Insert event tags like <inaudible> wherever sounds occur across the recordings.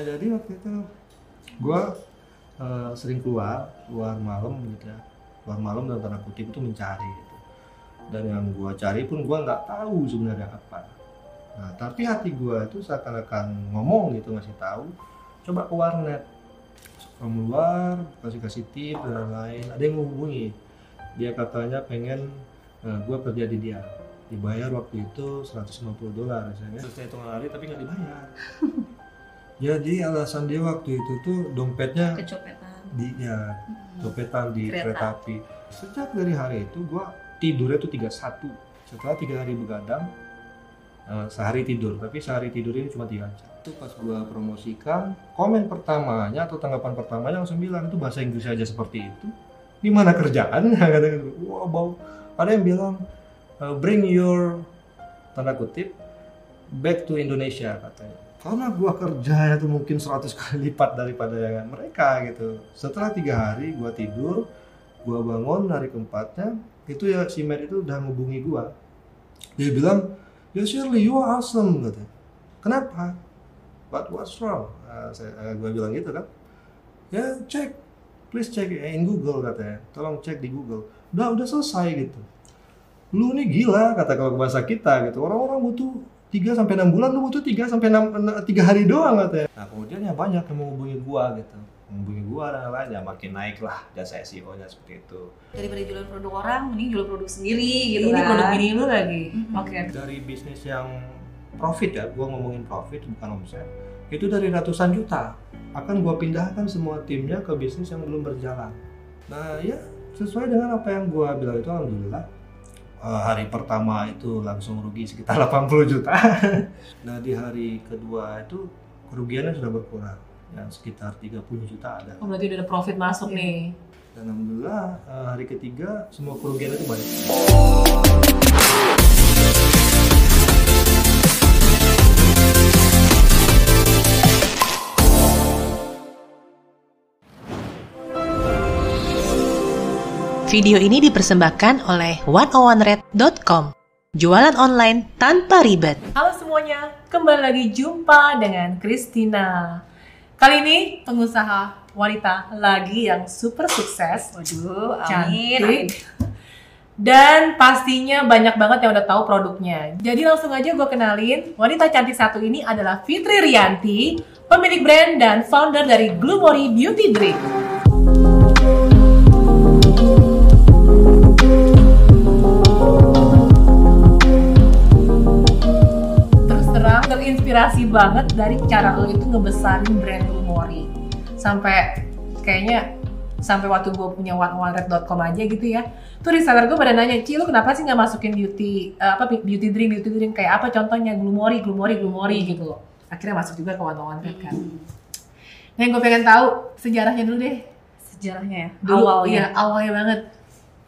nah jadi waktu itu. Gue uh, sering keluar keluar malam gitu ya. Keluar malam dalam tanda kutip itu mencari gitu. Dan yang gue cari pun gue nggak tahu sebenarnya apa nah tapi hati gue itu seakan-akan ngomong gitu ngasih tahu coba ke warnet. Kamu luar kasih kasih tip dan lain ada yang menghubungi. Dia katanya pengen uh, gue kerja di dia. Dibayar waktu itu 150 dolar misalnya. Terus saya hitung hari tapi nggak dibayar <laughs> jadi alasan dia waktu itu tuh dompetnya kecopetan. di ya dopetan di Kereta. kereta api. Sejak dari hari itu gua tidurnya tuh 31 setelah tiga hari begadang eh, sehari tidur. Tapi sehari tidur ini cuma tiga jam. Itu pas gua promosikan komen pertamanya atau tanggapan pertamanya langsung bilang itu bahasa Inggris aja seperti itu. Di mana kerjaan? <laughs> Kata gitu. wah bau. Ada yang bilang eh, bring your tanda kutip back to Indonesia katanya karena gua kerjanya tuh mungkin 100 kali <laughs> lipat daripada mereka gitu. Setelah tiga hari gua tidur gua bangun hari keempatnya itu ya si Matt itu udah ngubungi gua. Dia bilang ya Shirley you are awesome katanya. Kenapa? But what's wrong? Nah, saya, eh, gua bilang gitu kan. Ya cek please check in Google katanya. Tolong cek di Google. Udah udah selesai gitu. Lu nih gila kata kalau bahasa kita gitu. Orang-orang butuh 3 sampai 6 bulan lu butuh 3 sampai 6 3 hari doang katanya. Nah, kemudian ya banyak yang menghubungi gua gitu. Menghubungi gua dan lain ya makin naik lah jasa SEO-nya seperti itu. daripada jualan produk orang mending jual produk sendiri gitu ini kan produk ini lu lagi Mhm. oke Dari bisnis yang profit ya, gua ngomongin profit bukan omset. Itu dari ratusan juta. Akan gua pindahkan semua timnya ke bisnis yang belum berjalan. Nah, ya sesuai dengan apa yang gua bilang itu alhamdulillah hari pertama itu langsung rugi sekitar <laughs> 80 juta. <laughs> nah, di hari kedua itu kerugiannya sudah berkurang. Ya, sekitar 30 juta ada. oh berarti udah ada profit masuk nih Dan alhamdulillah eh, hari ketiga semua kerugian itu balik. Video ini dipersembahkan oleh 101red.com. Jualan online tanpa ribet. Halo semuanya, kembali lagi jumpa dengan Christina. Kali ini pengusaha wanita lagi yang super sukses, waduh cantik, amin, amin. dan pastinya banyak banget yang udah tahu produknya. Jadi langsung aja gue kenalin, wanita cantik satu ini adalah Fitri Rianti, pemilik brand dan founder dari Glumori Beauty Drink. Terinspirasi banget dari cara lo itu ngebesarin brand Mori. Sampai kayaknya sampai waktu gue punya one1red.com aja gitu ya. Tuh reseller gue pada nanya Ci lu kenapa sih nggak masukin beauty eh, apa beauty drink beauty drink kayak apa contohnya? Glumori glumori glumori gitu loh. Akhirnya masuk juga ke one1red kan. Nah yang gue pengen tahu sejarahnya dulu deh. Sejarahnya ya? Dulu awalnya? iya, awalnya banget.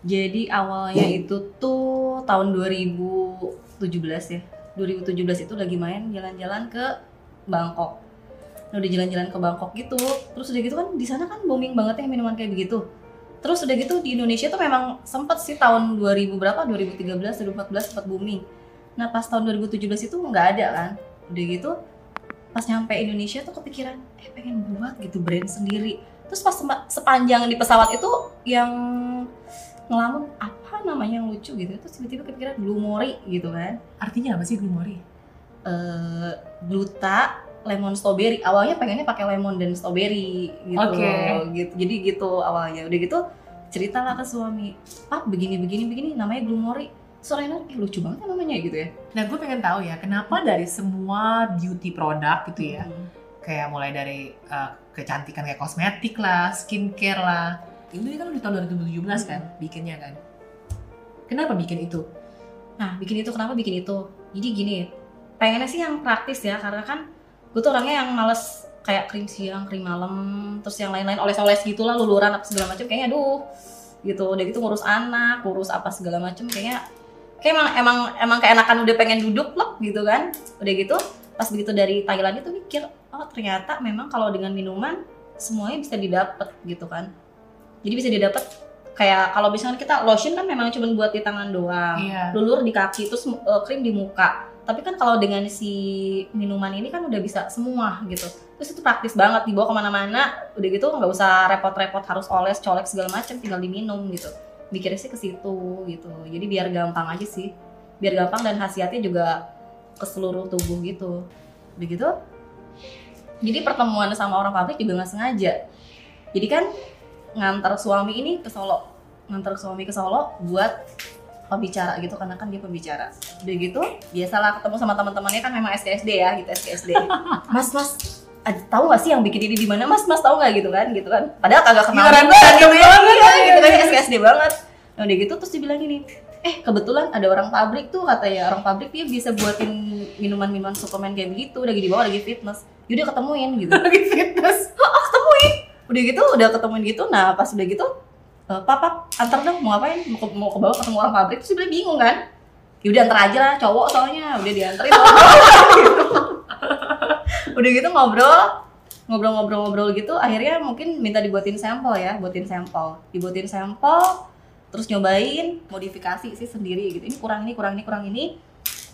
Jadi awalnya itu tuh tahun 2017 ya 2017 itu lagi main jalan-jalan ke Bangkok. Nah udah jalan-jalan ke Bangkok gitu terus udah gitu kan di sana kan booming banget ya minuman kayak begitu. Terus udah gitu di Indonesia tuh memang sempet sih tahun 2000 berapa? 2013 2014 sempat booming. Nah pas tahun 2017 itu nggak ada kan? Udah gitu pas nyampe Indonesia tuh kepikiran eh pengen buat gitu brand sendiri. Terus pas sepanjang di pesawat itu yang ngelamun apa namanya yang lucu gitu terus tiba-tiba kepikiran glumori gitu kan. Artinya apa sih glumori? Eh gluta lemon strawberry. Awalnya pengennya pakai lemon dan strawberry gitu Oke. gitu jadi gitu awalnya. Udah gitu ceritalah ke suami. Pak begini begini begini namanya glumori. Sorena eh lucu banget ya namanya gitu ya. Nah, gue pengen tahu ya, kenapa dari semua beauty product gitu ya, kayak mulai dari uh, kecantikan kayak kosmetik lah, skincare lah, itu kan udah tahun 2017 kan, bikinnya kan. Kenapa bikin itu? Nah, bikin itu kenapa bikin itu? Jadi gini, pengennya sih yang praktis ya, karena kan gue tuh orangnya yang males kayak krim siang, krim malam, terus yang lain-lain oles-oles gitulah, luluran apa segala macam kayaknya aduh gitu. Udah gitu ngurus anak, ngurus apa segala macam kayaknya kayak emang emang emang keenakan udah pengen duduk loh gitu kan. Udah gitu pas begitu dari Thailand itu mikir, oh ternyata memang kalau dengan minuman semuanya bisa didapat gitu kan. Jadi bisa didapat kayak kalau misalnya kita lotion kan memang cuma buat di tangan doang. Iya. lulur di kaki terus uh, krim di muka. Tapi kan kalau dengan si minuman ini kan udah bisa semua gitu. Terus itu praktis banget dibawa ke mana-mana. Udah gitu nggak usah repot-repot harus oles colek segala macam tinggal diminum gitu. Mikirnya sih ke situ gitu. Jadi biar gampang aja sih. Biar gampang dan khasiatnya juga ke seluruh tubuh gitu. Udah gitu jadi pertemuan sama orang pabrik juga nggak sengaja. Jadi kan ngantar suami ini ke Solo ngantar suami ke Solo buat pembicara gitu karena kan dia pembicara. Udah gitu biasalah ketemu sama teman-temannya kan memang SKSD ya gitu SKSD <laughs> mas mas tahu gak sih yang bikin ini di mana? Mas mas tahu nggak? Gitu kan gitu kan. Padahal kagak kenal juga banget, gitu ya banget, gitu kan SKSD banget. Nah udah gitu terus dibilang gini eh kebetulan ada orang pabrik tuh katanya. Orang pabrik dia bisa buatin minuman-minuman suplemen kayak begitu lagi dibawa lagi fitness. Yaudah ketemuin gitu. <laughs> Lagi fitness. Udah gitu udah ketemuin gitu. Nah pas udah gitu papa antar dong mau ngapain? Mau ke, mau ke bawah ketemu orang pabrik. Terus dia bingung kan? Yaudah antar aja lah cowok soalnya. Udah dianterin. Ngobrol <laughs> udah gitu ngobrol ngobrol-ngobrol-ngobrol gitu akhirnya mungkin minta dibuatin sampel ya buatin sampel. Dibuatin sampel terus nyobain modifikasi sih sendiri gitu. Ini kurang ini kurang ini kurang ini.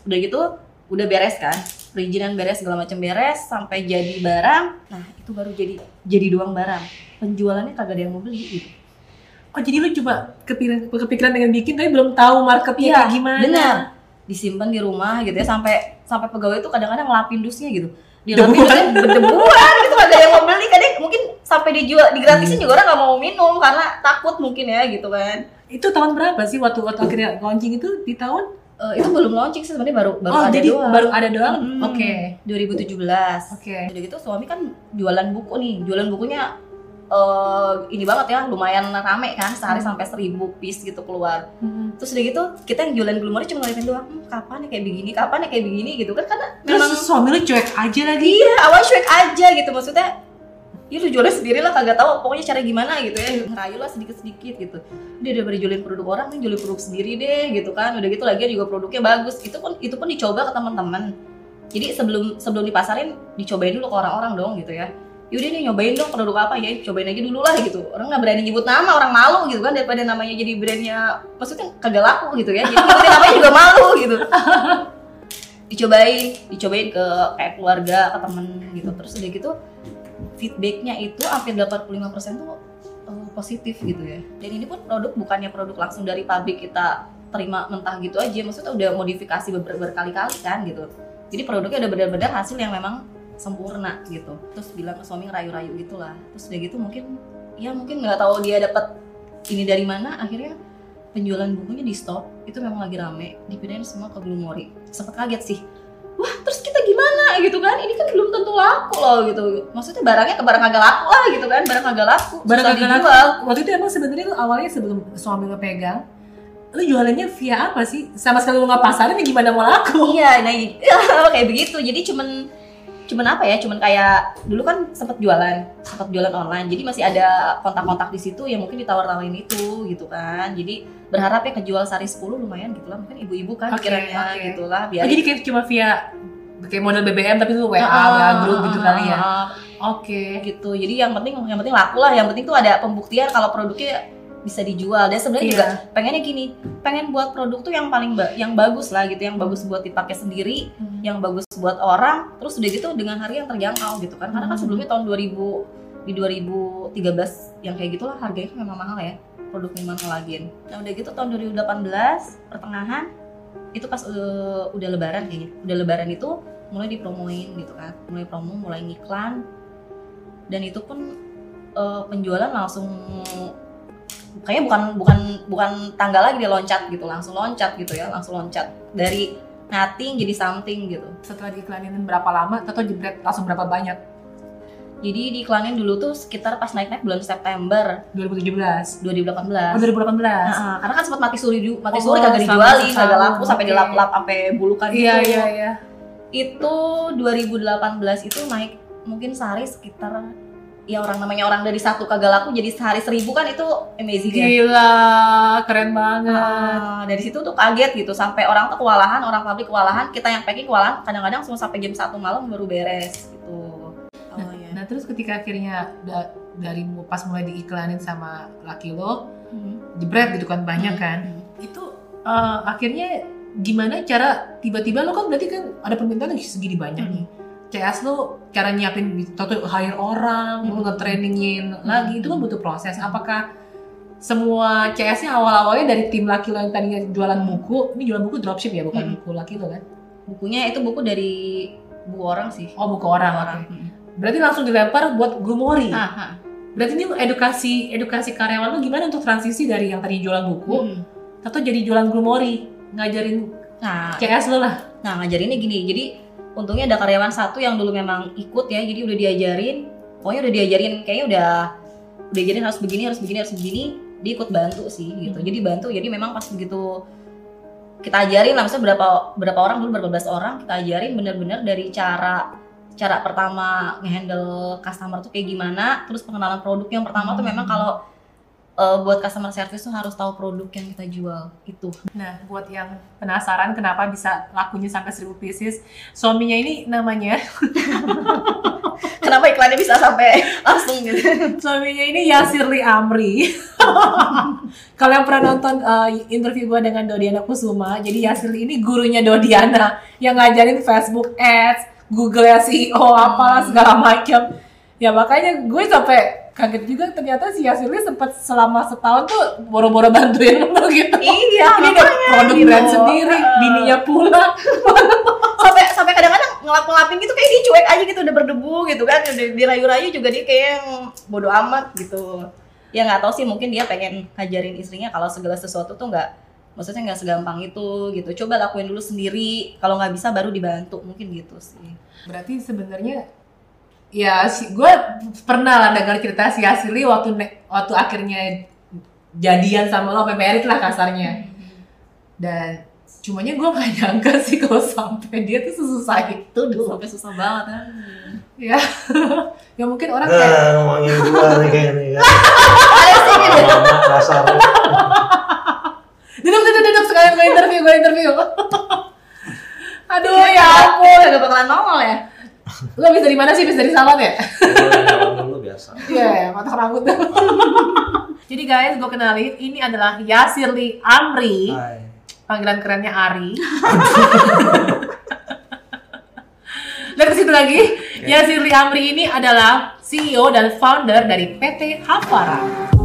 Udah gitu udah beres kan? Perizinan beres segala macam beres sampai jadi barang. Nah itu baru jadi jadi doang barang. Penjualannya kagak ada yang mau beli gitu oh jadi lu cuma kepikiran kepikiran dengan bikin tapi belum tahu marketnya Iya, kayak gimana? benar. Disimpan di rumah gitu ya sampai sampai pegawai itu kadang-kadang ngelapin dusnya gitu. Dilapin dusnya berdebuan gitu ada yang mau beli. Kadang mungkin sampai dijual digratisin juga orang nggak mau minum karena takut mungkin ya gitu kan. Itu tahun berapa sih waktu waktu akhirnya launching itu di tahun? Eh, itu belum launching sih sebenarnya baru baru oh ada jadi doang. baru ada doang? Mm-mm. oke. 2017 oke. Udah gitu suami kan jualan buku nih. Jualan bukunya eh ini banget ya lumayan rame kan sehari Hmm. sampai seribu piece gitu keluar. Mhm. terus udah gitu kita yang jualan glumori cuma ngeliatin doang hmm, kapan ya kayak begini kapan ya kayak begini gitu kan karena terus memang suami lu cuek aja lagi. Iya awal cuek aja gitu maksudnya ya lu jualnya sendiri lah kagak tahu pokoknya cara gimana gitu ya ngerayu lah sedikit sedikit gitu. Dia udah jualin produk orang nih jualin produk sendiri deh gitu kan. Udah gitu lagi juga produknya bagus. Itu pun itu pun dicoba ke teman-teman. Jadi sebelum sebelum dipasarin dicobain dulu ke orang-orang dong gitu ya yaudah nih nyobain dong produk apa? Ya cobain aja dulu lah gitu. Orang nggak berani nyebut nama orang malu gitu kan daripada namanya jadi brandnya maksudnya kagak laku gitu ya. Jadi nyebutin namanya juga malu gitu. Dicobain dicobain ke kayak keluarga ke temen gitu. Terus udah gitu feedbacknya itu hampir 85% tuh eh, positif gitu ya. Dan ini pun produk bukannya produk langsung dari pabrik kita terima mentah gitu aja maksudnya udah modifikasi ber- berkali-kali kan gitu. Jadi produknya udah benar-benar hasil yang memang sempurna gitu. Terus bilang ke suami ngerayu-rayu gitu lah terus udah gitu mungkin ya mungkin nggak tahu dia dapat ini dari mana. Akhirnya penjualan bukunya di stop. Itu memang lagi rame. Dipindahin semua ke Glumori. Sempet kaget sih. Wah terus kita gimana? Gitu kan. Ini kan belum tentu laku loh gitu. Maksudnya barangnya ke barang kagak laku lah gitu kan. Barang kagak laku. Barang kagak laku. Waktu itu emang sebenarnya lu awalnya sebelum suami pegang lu jualannya via apa sih? Sama sekali lu nggak pasarin ya gimana mau laku? Iya nah i- <laughs> kayak begitu. Jadi cuman cuman apa ya cuman kayak dulu kan sempat jualan sempat jualan online jadi masih ada kontak-kontak di situ yang mungkin ditawar-tawarin itu gitu kan jadi berharap ya kejual sehari 10 lumayan gitu lah mungkin ibu-ibu kan Oke, pikirannya oke. gitu lah Oh, biar jadi kayak cuma via kayak model BBM tapi lu WA, Ah, grup gitu kali ya. ah, Oke. gitu jadi yang penting yang penting laku lah yang penting tuh ada pembuktian kalau produknya bisa dijual dan sebenarnya Iya. juga pengennya gini pengen buat produk tuh yang paling ba- yang bagus lah gitu yang bagus buat dipakai sendiri Hmm. yang bagus buat orang terus udah gitu dengan harga yang terjangkau gitu kan karena kan Hmm. sebelumnya tahun 2000 di 2013 yang kayak gitulah harganya kan memang mahal ya produk minuman kolagin nah udah gitu tahun 2018 pertengahan itu pas eh, udah lebaran kayaknya udah lebaran itu mulai dipromoin gitu kan mulai promo mulai ngiklan dan itu pun eh, penjualan langsung kayaknya bukan bukan bukan tanggal lagi dia loncat gitu langsung loncat gitu ya langsung loncat dari nothing jadi something gitu Setelah diiklanin berapa lama atau jebret langsung berapa banyak? jadi diiklanin dulu tuh sekitar pas naik-naik bulan September 2017. 2018 Oh, 2018. Nah, karena kan sempat mati suri dulu, mati Oh, suri kagak dijualin, kagak laku sampai oke. dilap-lap sampai bulukan Iya, gitu. iya, iya. Itu 2018 itu naik mungkin sehari sekitar ya orang namanya orang dari satu kagak laku jadi sehari seribu kan itu amazing ya. Gila, keren banget. Ah, dari situ tuh kaget gitu sampai orang tuh kewalahan, orang pabrik kewalahan, kita yang packing kewalahan, kadang-kadang cuma sampai jam satu malam baru beres gitu. Oh ya. Nah, terus ketika akhirnya da- dari pas mulai diiklanin sama laki lo, Hmm. jebret gitu kan banyak kan. Hmm. Itu eh, akhirnya gimana cara tiba-tiba lo kan berarti kan ada permintaan segini banyak nih. CS lo cara nyiapin atau hire orang, Hmm. nge-trainingin lagi itu kan butuh proses. Apakah semua CS-nya awal-awalnya dari tim laki lo yang tadinya jualan buku, ini jualan buku dropship ya, bukan Hmm. buku laki lo kan? Bukunya itu buku dari bu orang sih. Oh buku orang, orang. oke. Berarti langsung dilempar buat Glumori. Ah, ah. Berarti ini edukasi edukasi karyawan lo gimana untuk transisi dari yang tadi jualan buku Hmm. atau jadi jualan Glumori, ngajarin Nah, CS lo lah. Nah ngajarinnya gini, jadi untungnya ada karyawan satu yang dulu memang ikut ya, jadi udah diajarin, pokoknya udah diajarin, kayaknya udah udah diajarin harus begini, harus begini, harus begini, dia ikut bantu sih gitu. Hmm. Jadi bantu, jadi memang pas begitu kita ajarin lah, misalnya berapa berapa orang dulu berapa belas orang kita ajarin bener-bener dari cara cara pertama ngehandle customer tuh kayak gimana, terus pengenalan produk yang pertama tuh Hmm. memang kalau eh, buat customer service tuh harus tahu produk yang kita jual itu. Nah, buat yang penasaran kenapa bisa lakunya sampai 1000 pieces, suaminya ini namanya <laughs> Kenapa iklannya bisa sampai langsung gitu? <laughs> suaminya ini Yasirli Amri. <laughs> Kalau yang pernah nonton uh, interview gue dengan Dodiana Kusuma, jadi Yasirli ini gurunya Dodiana yang ngajarin Facebook Ads, Google ya CEO apalah segala macam. Ya makanya gue sampai kaget juga ternyata si Yasirli sempat selama setahun tuh boro-boro bantuin lo gitu. Iya, Ini ada produk gitu. brand sendiri, Heeh. bininya pula. <laughs> sampai sampai kadang-kadang ngelap ngelapin gitu kayak dia cuek aja gitu udah berdebu gitu kan udah dirayu-rayu juga dia kayak yang bodoh amat gitu ya nggak tahu sih mungkin dia pengen ngajarin istrinya kalau segala sesuatu tuh nggak maksudnya nggak segampang itu gitu coba lakuin dulu sendiri kalau nggak bisa baru dibantu mungkin gitu sih Berarti sebenarnya ya si, gue pernah lah dengar cerita si Asili waktu waktu akhirnya jadian sama lo, sampai merit lah kasarnya. Dan cumanya gue gak nyangka sih kalau sampai dia tuh sesusah itu dulu. sampai susah banget kan Ya, <laughs> ya mungkin orang kayak Nah, ngomongin gua nih kayaknya kan. gitu. Alamak, dasar. duduk duduk duduk sekalian gue interview gue interview. <laughs> Aduh ya ya ampun, gak bakalan nongol ya lo bisa dari mana sih? Bisa dari salon ya? Gua jawab dulu biasa. Iya, ya, potong rambut. <laughs> Jadi guys, gue kenalin ini adalah Yasirli Amri. Hai. panggilan kerennya Ari. <laughs> Dan ke situ lagi, Yasirli Amri ini adalah CEO dan founder dari PT Havara.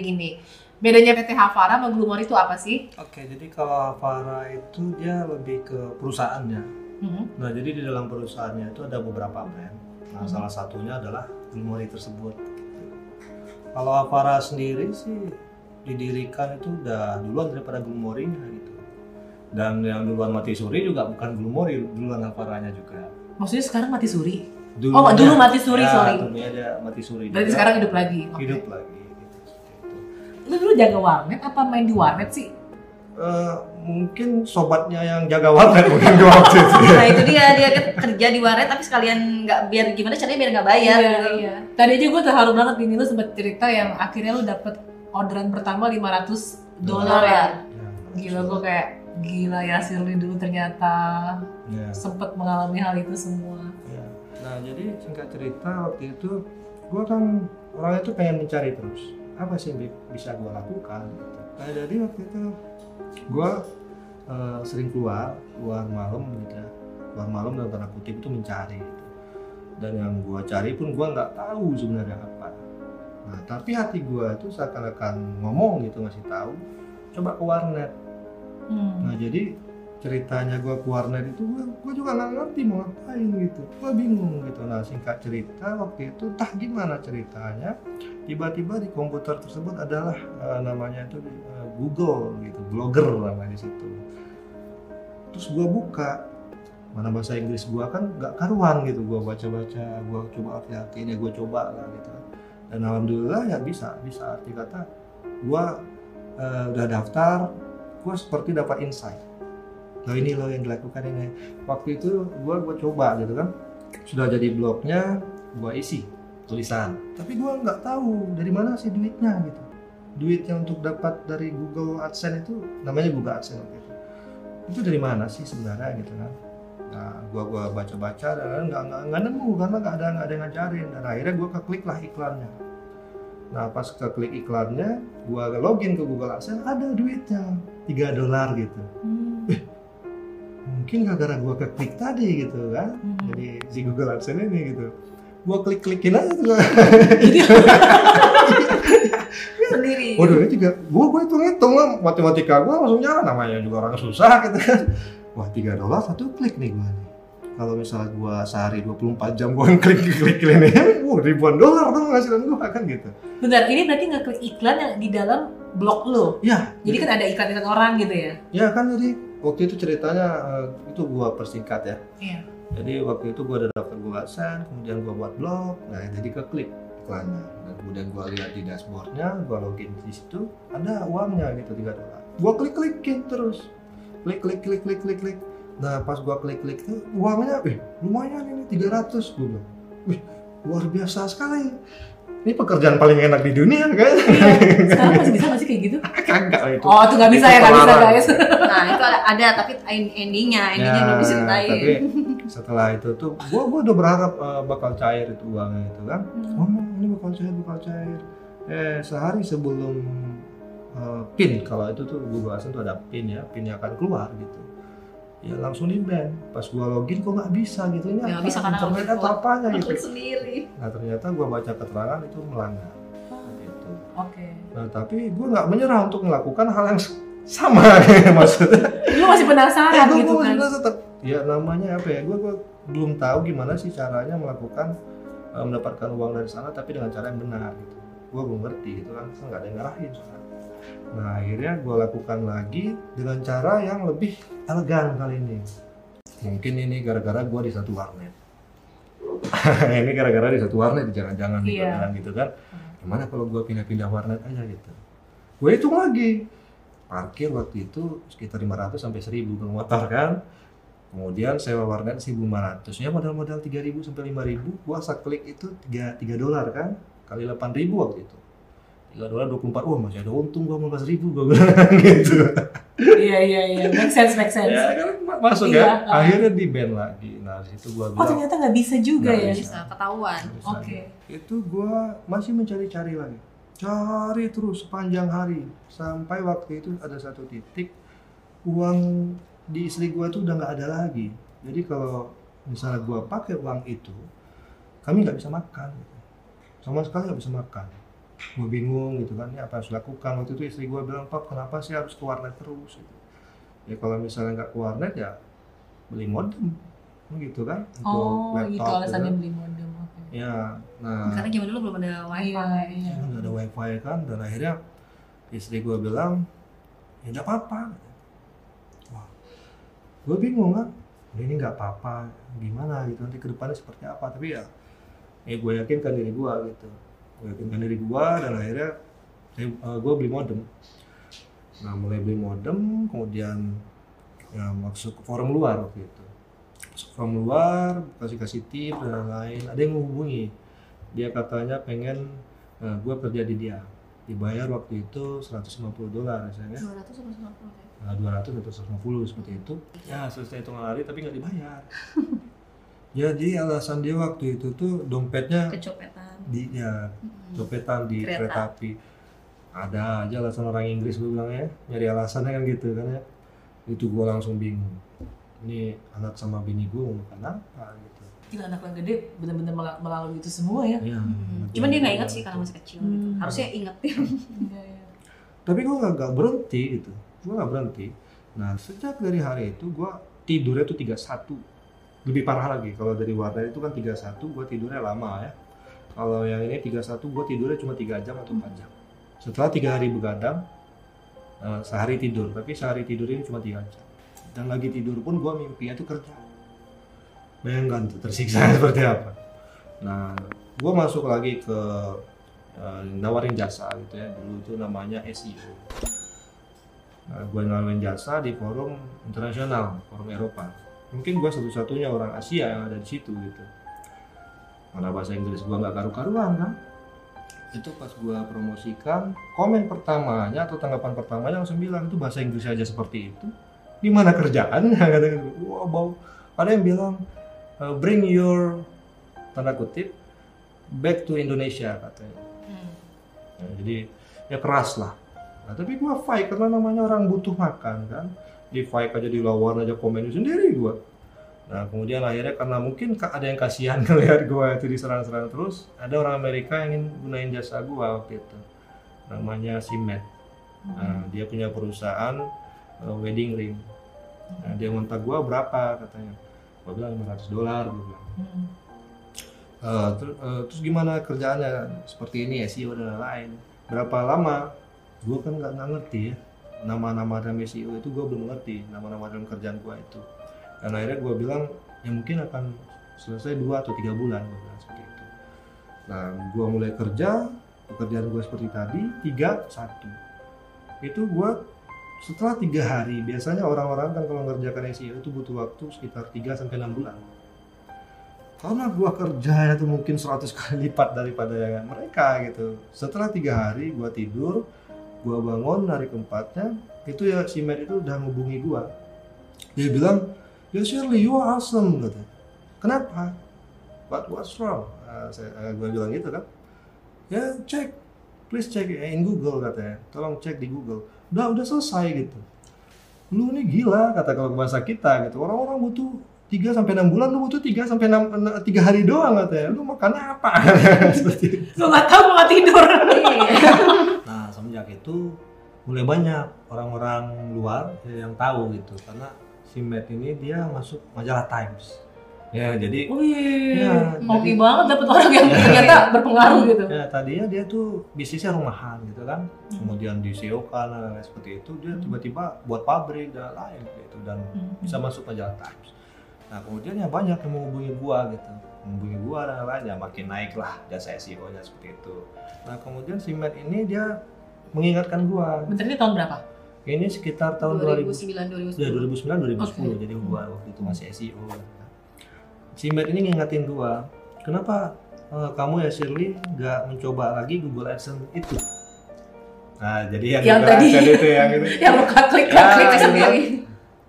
Gini, bedanya PT Havara sama Glumori itu apa sih? Oke, jadi kalau Avara itu dia lebih ke perusahaannya. Mhm. Nah, jadi di dalam perusahaannya itu ada beberapa brand. Nah, Hmm. salah satunya adalah Glumori tersebut. Kalau Avara sendiri sih didirikan itu udah duluan daripada Glumorinya gitu. Dan yang duluan mati suri juga bukan Glumori, duluan Avaranya juga. Maksudnya sekarang mati suri? Dulunya- Oh, dulu mati suri, ya, sorry. dulunya ada mati suri. Berarti juga. sekarang hidup lagi? Oke. hidup lagi. Gitu. Lu dulu jaga warnet apa main di warnet sih? Eh, mungkin sobatnya yang jaga warnet mungkin di waktu itu. <laughs> Nah itu dia dia kan kerja di waret tapi sekalian nggak biar gimana caranya biar nggak bayar gitu. iya. Tadi aja gue terharu banget ini lu sempet cerita yang akhirnya lu dapet orderan pertama 500 dolar ya. Gila gue kayak gila ya Shirley dulu ternyata ya. sempet mengalami hal itu semua. Ya. Nah, jadi singkat cerita waktu itu gue kan orang itu pengen mencari terus apa sih yang bi- bisa gue lakukan. Gitu. Nah, jadi waktu itu gue eh, sering keluar keluar malam gitu ya. Keluar malam dalam tanda kutip itu mencari. Gitu. Dan yang gue cari pun gue nggak tahu sebenarnya apa. Nah, tapi hati gue itu seakan-akan ngomong gitu ngasih tahu coba ke warnet. Hmm. Nah jadi ceritanya gue ke warnet itu gue juga nggak ngerti mau ngapain gitu. Gue bingung gitu. Nah singkat cerita waktu itu entah gimana ceritanya? Tiba-tiba di komputer tersebut adalah eh, namanya itu eh, Google gitu blogger namanya di situ. Terus gue buka mana bahasa Inggris gue kan nggak karuan gitu. Gue baca-baca gue coba ini gue coba lah gitu. Dan alhamdulillah ya bisa bisa. Arti kata gue eh, udah daftar gue seperti dapat insight loh ini loh yang dilakukan ini. Waktu itu gue gue coba gitu kan. Sudah jadi blognya gue isi tulisan. Tapi gue nggak tahu dari mana sih duitnya gitu. Duitnya untuk dapat dari Google AdSense itu namanya Google AdSense waktu itu. Dari mana sih sebenarnya gitu kan? Nah gue gua baca baca dan nggak nggak nggak nemu karena nggak ada nggak ada yang ngajarin. Dan akhirnya gue keklik lah iklannya. Nah pas keklik iklannya gue login ke Google AdSense ada duitnya. 3 dolar gitu. Hmm. Mungkin gara-gara gua keklik tadi gitu kan. Hmm. jadi si Google AdSense ini gitu. Gua klik-klikin aja tuh. <laughs> Sendiri. waduh ini juga gua gua hitung hitung lah. Matematika langsung jalan namanya juga orang susah gitu kan. Wah 3 dolar satu klik nih gua nih. Kalau misalnya gua sehari 24 jam gua klik klik klik ini wah ribuan dolar tuh penghasilan gua kan gitu. Bentar, ini berarti ngeklik iklan yang di dalam blog lo. ya Jadi kan ada iklan-iklan orang gitu ya? ya kan jadi waktu itu ceritanya eh, itu gua persingkat ya. Iya. jadi waktu itu gua ada daftar Google AdSense kemudian gua buat blog. Nah jadi keklik iklannya. Dan kemudian gua lihat di dashboardnya gua login di situ ada uangnya gitu 3 dolar. Gua klik klikin terus. Klik klik klik klik klik klik. Nah pas gua klik klik tuh uangnya eh lumayan ini 300 gua bilang. Wih luar biasa sekali ini pekerjaan paling enak di dunia kan Iya. Sekarang masih bisa masih kayak gitu? <laughs> kagak itu Oh, itu nggak bisa Itu ya, nggak bisa guys. Nah itu ada, ada tapi end- endingnya, endingnya belum diceritain. Ya, tapi setelah itu tuh gua gua udah berharap eh, bakal cair itu uangnya itu kan oh ini bakal cair bakal cair eh sehari sebelum eh, pin kalau itu tuh Google AdSense tuh ada pin ya pinnya akan keluar gitu ya langsung di ban pas gua login kok nggak bisa gitu ini Ya, apa? bisa karena internet atau apanya gitu sendiri. nah ternyata gua baca keterangan itu melanggar gitu Oke. nah tapi gua nggak menyerah untuk melakukan hal yang <laughs> sama <laughs> maksudnya Lu masih penasaran Eh, gua- gitu gua kan? tetap ya namanya apa ya gue belum tahu gimana sih caranya melakukan eh, mendapatkan uang dari sana tapi dengan cara yang benar gitu gue belum ngerti gitu kan Saya nggak ada yang ngarahin soalnya. Nah akhirnya gue lakukan lagi dengan cara yang lebih elegan kali ini. Mungkin ini gara-gara gue di satu warnet. <laughs> Ini gara-gara di satu warnet jangan-jangan Iya. gitu kan. Kan gimana kalau gue pindah-pindah warnet aja gitu? Gue hitung lagi. Parkir waktu itu sekitar 500 sampai 1000 ke motor kan. Kemudian sewa warnet 1500 ya modal-modal 3000 sampai 5000 gua asal klik itu 3 3 dolar kan kali 8000 waktu itu 3 dolar 24 wah masih ada untung gua 15000 gua bilang <laughs> gitu Iya iya iya, make sense make sense. ya kan ma- masuk Iya, ya ah. akhirnya di ban lagi nah di situ gua Oh bilang ternyata nggak bisa juga Nggak ya? bisa. Bisa ketahuan. Oke. itu gua masih mencari-cari lagi cari terus sepanjang hari sampai waktu itu ada satu titik uang di istri gua tuh udah nggak ada lagi jadi kalau misalnya gua pakai uang itu kami nggak bisa makan sama sekali nggak bisa makan gue bingung gitu kan ya apa yang harus lakukan waktu itu istri gue bilang pap kenapa sih harus ke warnet terus gitu. ya kalau misalnya nggak ke warnet ya beli modem gitu kan Oh, laptop, gitu gitu alasannya kan. beli modem. oke. ya nah Karena zaman dulu belum ada wifi. Iya, iya. Ya, nggak ada wifi kan dan akhirnya istri gue bilang ya nggak apa-apa wah gue bingung kan "Ya ini nggak apa-apa gimana gitu nanti ke depannya seperti apa tapi ya ya gue yakinkan diri gue gitu gue yakinkan diri gue dan akhirnya gue beli modem. Nah mulai beli modem kemudian ya masuk ke forum luar waktu itu. Masuk forum luar kasih kasih tip dan lain-lain. Ada yang menghubungi. Dia katanya pengen eh, gue kerja di dia. Dibayar waktu itu 150 dolar misalnya 200 atau 150 ya? nah, 200 atau 150 seperti itu. Ya selesai hitungan hari tapi nggak dibayar. <laughs> Jadi alasan dia waktu itu tuh dompetnya Kecopetan. Di ya Mm-mm. dopetan di Kereta. kereta api ada aja alasan orang Inggris gue bilang ya nyari alasannya kan gitu kan ya itu gue langsung bingung ini anak sama bini gue mau makan apa gitu Gila anak yang gede bener-bener mel- melalui itu semua ya. ya, Hmm. Cuman dia nggak ingat sih karena masih kecil gitu. Hmm. Harusnya inget ya. Iya, tapi gue nggak nggak berhenti gitu gue nggak berhenti nah sejak dari hari itu gue tidurnya tuh 31 lebih parah lagi kalau dari warnet itu kan 31 gue tidurnya lama ya kalau yang ini 31 gue tidurnya cuma 3 jam atau 4 jam. Setelah tiga hari begadang eh, sehari tidur tapi sehari tidur ini cuma 3 jam. Dan lagi tidur pun gue mimpinya tuh kerja. Bayangkan tuh tersiksa <laughs> seperti apa. Nah gue masuk lagi ke eh, nawarin jasa gitu ya. Dulu itu namanya SEO nah, gue nawarin jasa di forum internasional forum Eropa. Mungkin gue satu-satunya orang Asia yang ada di situ gitu karena bahasa Inggris gue nggak karu-karuan kan itu pas gue promosikan komen pertamanya atau tanggapan pertamanya langsung bilang itu bahasa Inggris aja seperti itu di mana kerjaan <laughs> kata wah bau ada yang bilang "Uh, bring your tanda kutip back to Indonesia katanya Hmm. Ya, jadi ya keras lah. Nah, tapi gua fight karena namanya orang butuh makan kan. Di fight aja di lawan aja komen sendiri gua. Nah kemudian akhirnya karena mungkin ada yang kasihan <laughs> ngelihat gua itu diserang-serang terus, ada orang Amerika yang ingin gunain jasa gua waktu itu. Namanya Simet. Nah, dia punya perusahaan uh, wedding ring. Nah, dia minta gua berapa katanya. Gua bilang 500 dolar bilang. Hmm. Eh, ter- eh, terus gimana kerjaannya seperti ini SEO dan lain-lain berapa lama gue kan nggak nggak ngerti ya nama-nama dalam SEO itu gue belum ngerti nama-nama dalam kerjaan gue itu dan akhirnya gue bilang ya mungkin akan selesai dua atau tiga bulan gue bilang seperti itu. Nah gue mulai kerja pekerjaan gue seperti tadi tiga satu. Itu gue setelah tiga hari biasanya orang-orang kan kalau ngerjakan SEO itu butuh waktu sekitar 3 sampai enam bulan. Karena gua kerja itu mungkin 100 <laughs> kali lipat daripada mereka gitu. Setelah tiga hari gua tidur gua bangun hari keempatnya itu ya si Matt itu udah ngubungi gua. Dia bilang ya Shirley you are awesome gitu kenapa? What what's wrong? Ah, saya, ah, gua bilang gitu kan. Ya cek. Please check in Google katanya. Tolong cek di Google. Udah udah selesai gitu. Lu ini gila kata kalau bahasa kita gitu. Orang-orang butuh 3 sampai 6 bulan lu butuh 3 sampai 6 3 hari doang katanya. Lu makan apa? <laughs> Seperti itu. Lu nggak tahu mau tidur. <laughs> Nah, semenjak itu mulai banyak orang-orang luar yang tahu gitu karena si Matt ini dia masuk majalah Times. Ya, jadi Wih, Ya, hoki jadi- banget dapet orang yang <laughs> ternyata berpengaruh gitu. ya tadinya dia tuh bisnisnya rumahan gitu kan. Kemudian di SEO kan lain seperti itu dia tiba-tiba buat pabrik dan lain gitu dan Hmm. bisa masuk majalah Times. Nah kemudian ya banyak yang menghubungi gua gitu, menghubungi gua dan lain ya makin naik lah jasa SEO-nya seperti itu. Nah kemudian si Matt ini dia mengingatkan gua, Bentar ini tahun berapa? Ini sekitar tahun 2000, 2009 ya 2010. 2009 2010 Oke. jadi gua waktu itu masih SEO. Si Matt ini ngingetin gua, kenapa eh, kamu ya Shirley nggak mencoba lagi Google AdSense itu? Nah jadi yang, Yang tadi. Itu yang itu. <laughs> Yang lu klik Ya, klik Klik gitu. sendiri.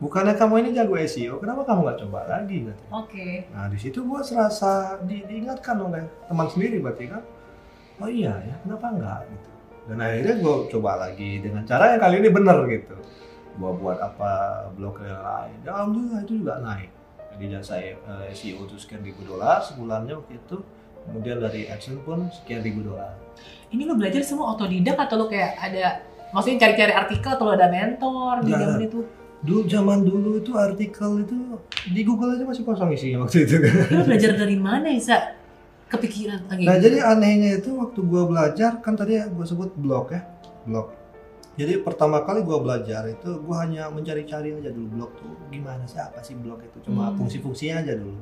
Bukannya kamu ini jago SEO, kenapa kamu nggak coba lagi? Oke. Nah di situ gua serasa di- diingatkan oleh teman sendiri berarti kan. Oh iya ya, kenapa enggak gitu. Dan akhirnya gua coba lagi dengan cara yang kali ini bener gitu. Gua buat apa blog yang lain. Ya alhamdulillah itu juga naik. Jadi jasa eh, SEO itu sekian ribu dolar sebulannya waktu itu kemudian dari AdSense pun sekian ribu dolar Ini lo belajar semua otodidak atau lo kayak ada maksudnya cari-cari artikel atau lo ada mentor di Nggak zaman itu? dulu zaman dulu itu artikel itu di Google aja masih kosong isinya waktu itu Lo belajar dari mana Isa? Kepikiran lagi. Nah jadi anehnya itu waktu gua belajar kan tadi gua sebut blog ya blog. Jadi pertama kali gua belajar itu gua hanya mencari-cari aja dulu blog tuh gimana sih apa sih blog itu cuma Hmm. fungsi-fungsinya aja dulu.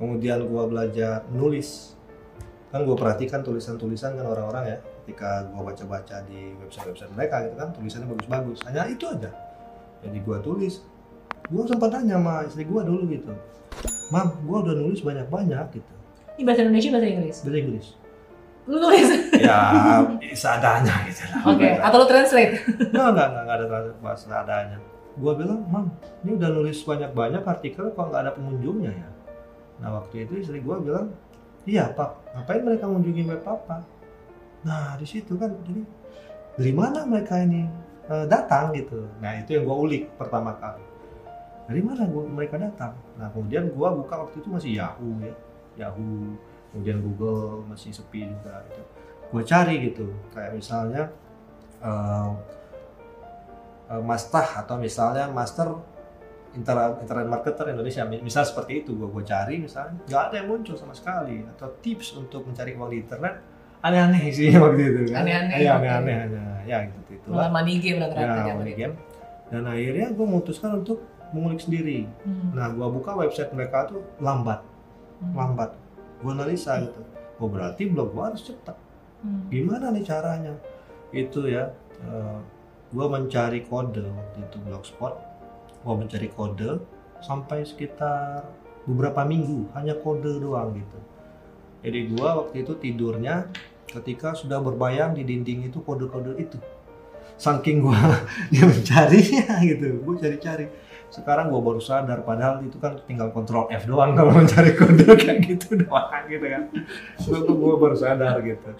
Kemudian gua belajar nulis kan gua perhatikan tulisan-tulisan kan orang-orang ya ketika gua baca-baca di website-website mereka gitu kan tulisannya bagus-bagus hanya itu aja jadi gua tulis gua sempat tanya sama istri gua dulu gitu mam gua udah nulis banyak-banyak gitu Ini bahasa Indonesia bahasa Inggris. bahasa Inggris Lo nulis. <laughs> ya <laughs> seadanya gitu lah. Oke, atau lo translate. <laughs> Enggak, enggak, enggak, ada bahasa seadanya. Gua bilang, Mam, ini udah nulis banyak-banyak artikel kok nggak ada pengunjungnya ya? Nah waktu itu istri gua bilang, iya Pak, ngapain mereka mengunjungi web Papa? Nah di situ kan, jadi dari mana mereka ini eh, datang gitu? Nah itu yang gua ulik pertama kali. Dari mana gua, mereka datang? Nah kemudian gua buka waktu itu masih Yahoo ya, Yahoo, kemudian Google masih sepi juga gitu. Gua cari gitu, kayak misalnya eh, eh, Mastah atau misalnya Master Internet, Internet Marketer Indonesia. Misal seperti itu gue gue cari misalnya. Nggak ada yang muncul sama sekali. Atau tips untuk mencari uang di internet aneh-aneh sih <laughs> waktu itu kan. Aneh-aneh, ya aneh-aneh hanya ya gitu itu Malah money game rata-rata ya zaman money itu. game. Dan akhirnya gue memutuskan untuk mengulik sendiri. Hmm. nah gue buka website mereka tuh lambat. Lambat. Gue analisa gitu. Oh berarti blog gue harus cepat. Hmm. gimana nih caranya? Itu ya gue mencari kode waktu itu blogspot. Gue mencari kode sampai sekitar beberapa minggu. Hanya kode doang gitu. Jadi gue waktu itu tidurnya ketika sudah berbayang di dinding itu kode-kode itu. Saking gue <laughs> dia mencarinya gitu. Gue cari-cari sekarang gue baru sadar padahal itu kan tinggal kontrol F doang kalau mencari kode <laughs> kayak gitu doang gitu kan gue gue baru sadar gitu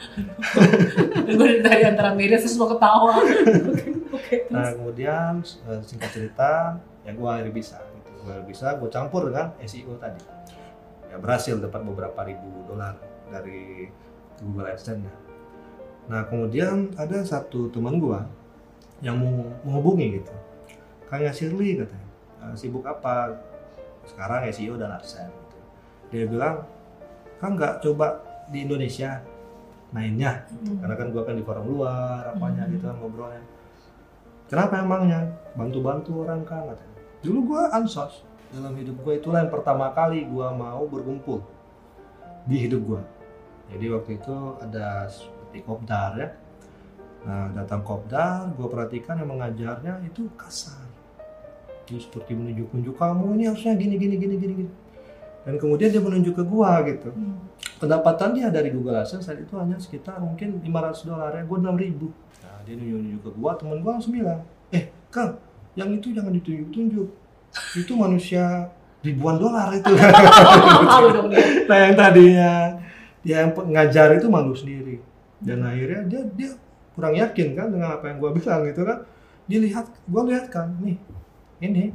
gue dari antara miris terus mau ketawa. <laughs> Oke, oke. Nah kemudian eh, singkat cerita ya gue akhirnya bisa gitu. Gue bisa gue campur dengan SEO tadi. Ya berhasil dapat beberapa ribu dolar dari Google AdSense. -nya. Nah kemudian ada satu teman gue yang mau menghubungi gitu. Kayak Shirley katanya, "Eh, sibuk apa? Sekarang SEO dan AdSense. Gitu. Dia bilang, kan nggak coba di Indonesia mainnya Hmm. karena kan gua kan di forum luar apanya Hmm. gitu kan ngobrolnya kenapa emangnya bantu-bantu orang kan katanya dulu gua ansos dalam hidup gua itulah yang pertama kali gua mau berkumpul di hidup gua jadi waktu itu ada seperti kopdar ya nah datang kopdar gua perhatikan yang mengajarnya itu kasar itu seperti menunjuk-nunjuk kamu ini harusnya gini gini gini gini gini dan kemudian dia menunjuk ke gua gitu Hmm. pendapatan dia dari Google AdSense saat itu hanya sekitar mungkin 500 dolar ya, gue 6000 ribu. Nah dia nunjuk-nunjuk ke gua, temen gua langsung bilang, eh Kang, yang itu jangan ditunjuk-tunjuk, itu manusia ribuan dolar itu. <laughs> Dia. nah yang tadinya dia yang ngajar itu malu sendiri, dan akhirnya dia dia kurang yakin kan dengan apa yang gua bilang gitu kan. Dia lihat, gua lihat kan, nih ini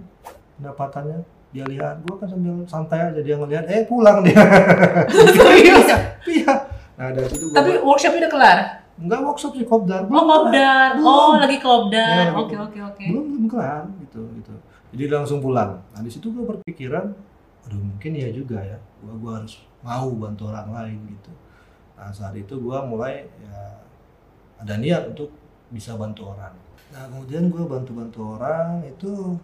pendapatannya dia lihat gua kan sambil santai aja dia ngelihat eh pulang dia <laughs> Serius? iya nah dari situ gua Tapi workshopnya udah kelar? Enggak workshop sih kopdar. Oh, kopdar. Oh, Belum. lagi kopdar. Ya, Oke, oke, oke. Belum belum kelar gitu gitu. Jadi langsung pulang. Nah di situ gue berpikiran, aduh mungkin ya juga ya, gua gua harus mau bantu orang lain gitu. Nah saat itu gua mulai ya ada niat untuk bisa bantu orang. Nah kemudian gua bantu-bantu orang itu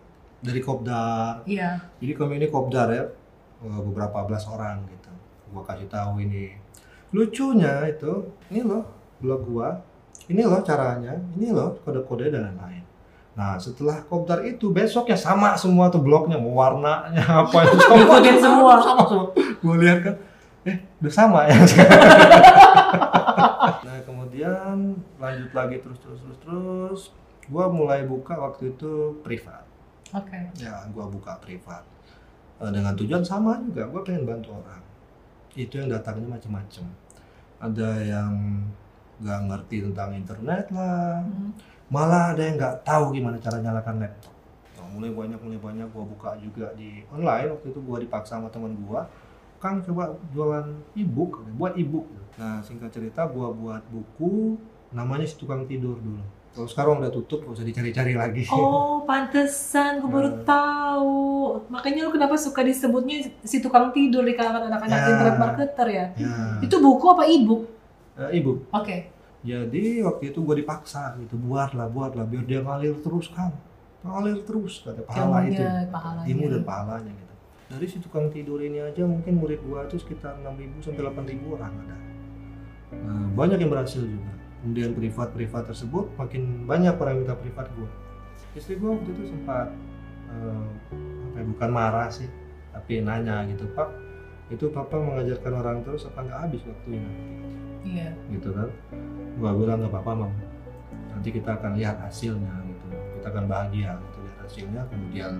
dari kopdar. Iya. Jadi kami ini kopdar ya, eh, beberapa belas orang gitu. Gua kasih tahu ini. Lucunya itu, ini loh blog gua, ini loh caranya, ini loh kode-kode dan lain-lain. Nah setelah kopdar itu besoknya sama semua tuh blognya, warnanya apa itu <laughs> sama, semua. sama semua. Gua lihat kan, eh udah sama ya. <laughs> nah kemudian lanjut lagi terus terus terus terus, gua mulai buka waktu itu privat Oke. ya gua buka privat. Eh, dengan tujuan sama juga gua pengen bantu orang. Itu yang datangnya macam-macam ada yang nggak ngerti tentang internet lah. Hmm. malah ada yang nggak tahu gimana cara nyalakan laptop. Nah, mulai banyak mulai banyak gua buka juga di online. Waktu itu gua dipaksa sama teman gua Kang coba jualan e-book buat e-book. Nah singkat cerita gua buat buku namanya si tukang tidur dulu kalau sekarang udah tutup gak usah dicari-cari lagi Oh, pantesan gue baru Nah. tahu. Makanya lu kenapa suka disebutnya si tukang tidur di kalangan anak-anak Ya. internet marketer ya? ya Itu buku apa e-book? eh, e-book Oke. Jadi waktu itu gue dipaksa gitu, buatlah, buatlah, biar dia ngalir terus kan, ngalir terus kata pahala itu, pahalanya. ilmu dan pahalanya gitu. Dari si tukang tidur ini aja mungkin murid gue itu sekitar 6.000 sampai 8.000 orang ada. Nah, banyak yang berhasil juga. Kemudian privat-privat tersebut makin banyak minta privat gue. Istri gue waktu itu sempat eh, apa ya, bukan marah sih, tapi nanya gitu, Pak, itu papa mengajarkan orang terus apa nggak habis waktunya? Iya. gitu kan gua bilang nggak apa-apa mam nanti kita akan lihat hasilnya gitu kita akan bahagia gitu lihat hasilnya kemudian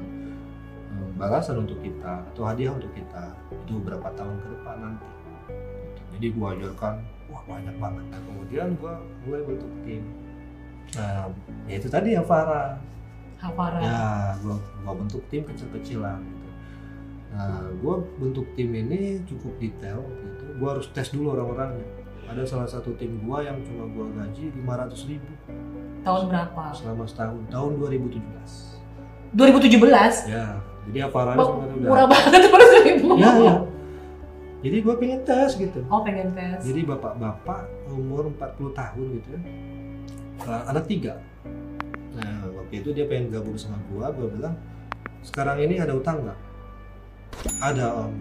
eh, balasan untuk kita atau hadiah untuk kita itu beberapa tahun ke depan nanti Gitu. jadi gua ajarkan wah banyak banget. Nah, kemudian gua mulai bentuk tim. Nah ya itu tadi ya Farah Hafara. ya gua gua bentuk tim kecil-kecilan gitu. Nah gua bentuk tim ini cukup detail gitu gua harus tes dulu orang-orangnya. Ada salah satu tim gua yang cuma gua gaji 500 ribu. Tahun berapa? selama setahun tahun 2017 2017. ya jadi sebenarnya udah Murah banget baru seribu. ya ya jadi gua pengen tes gitu. Oh pengen tes. jadi bapak-bapak umur 40 tahun gitu ya. Uh, anak tiga. Nah waktu itu dia pengen gabung sama gua gua bilang sekarang ini ada utang nggak? Ada om.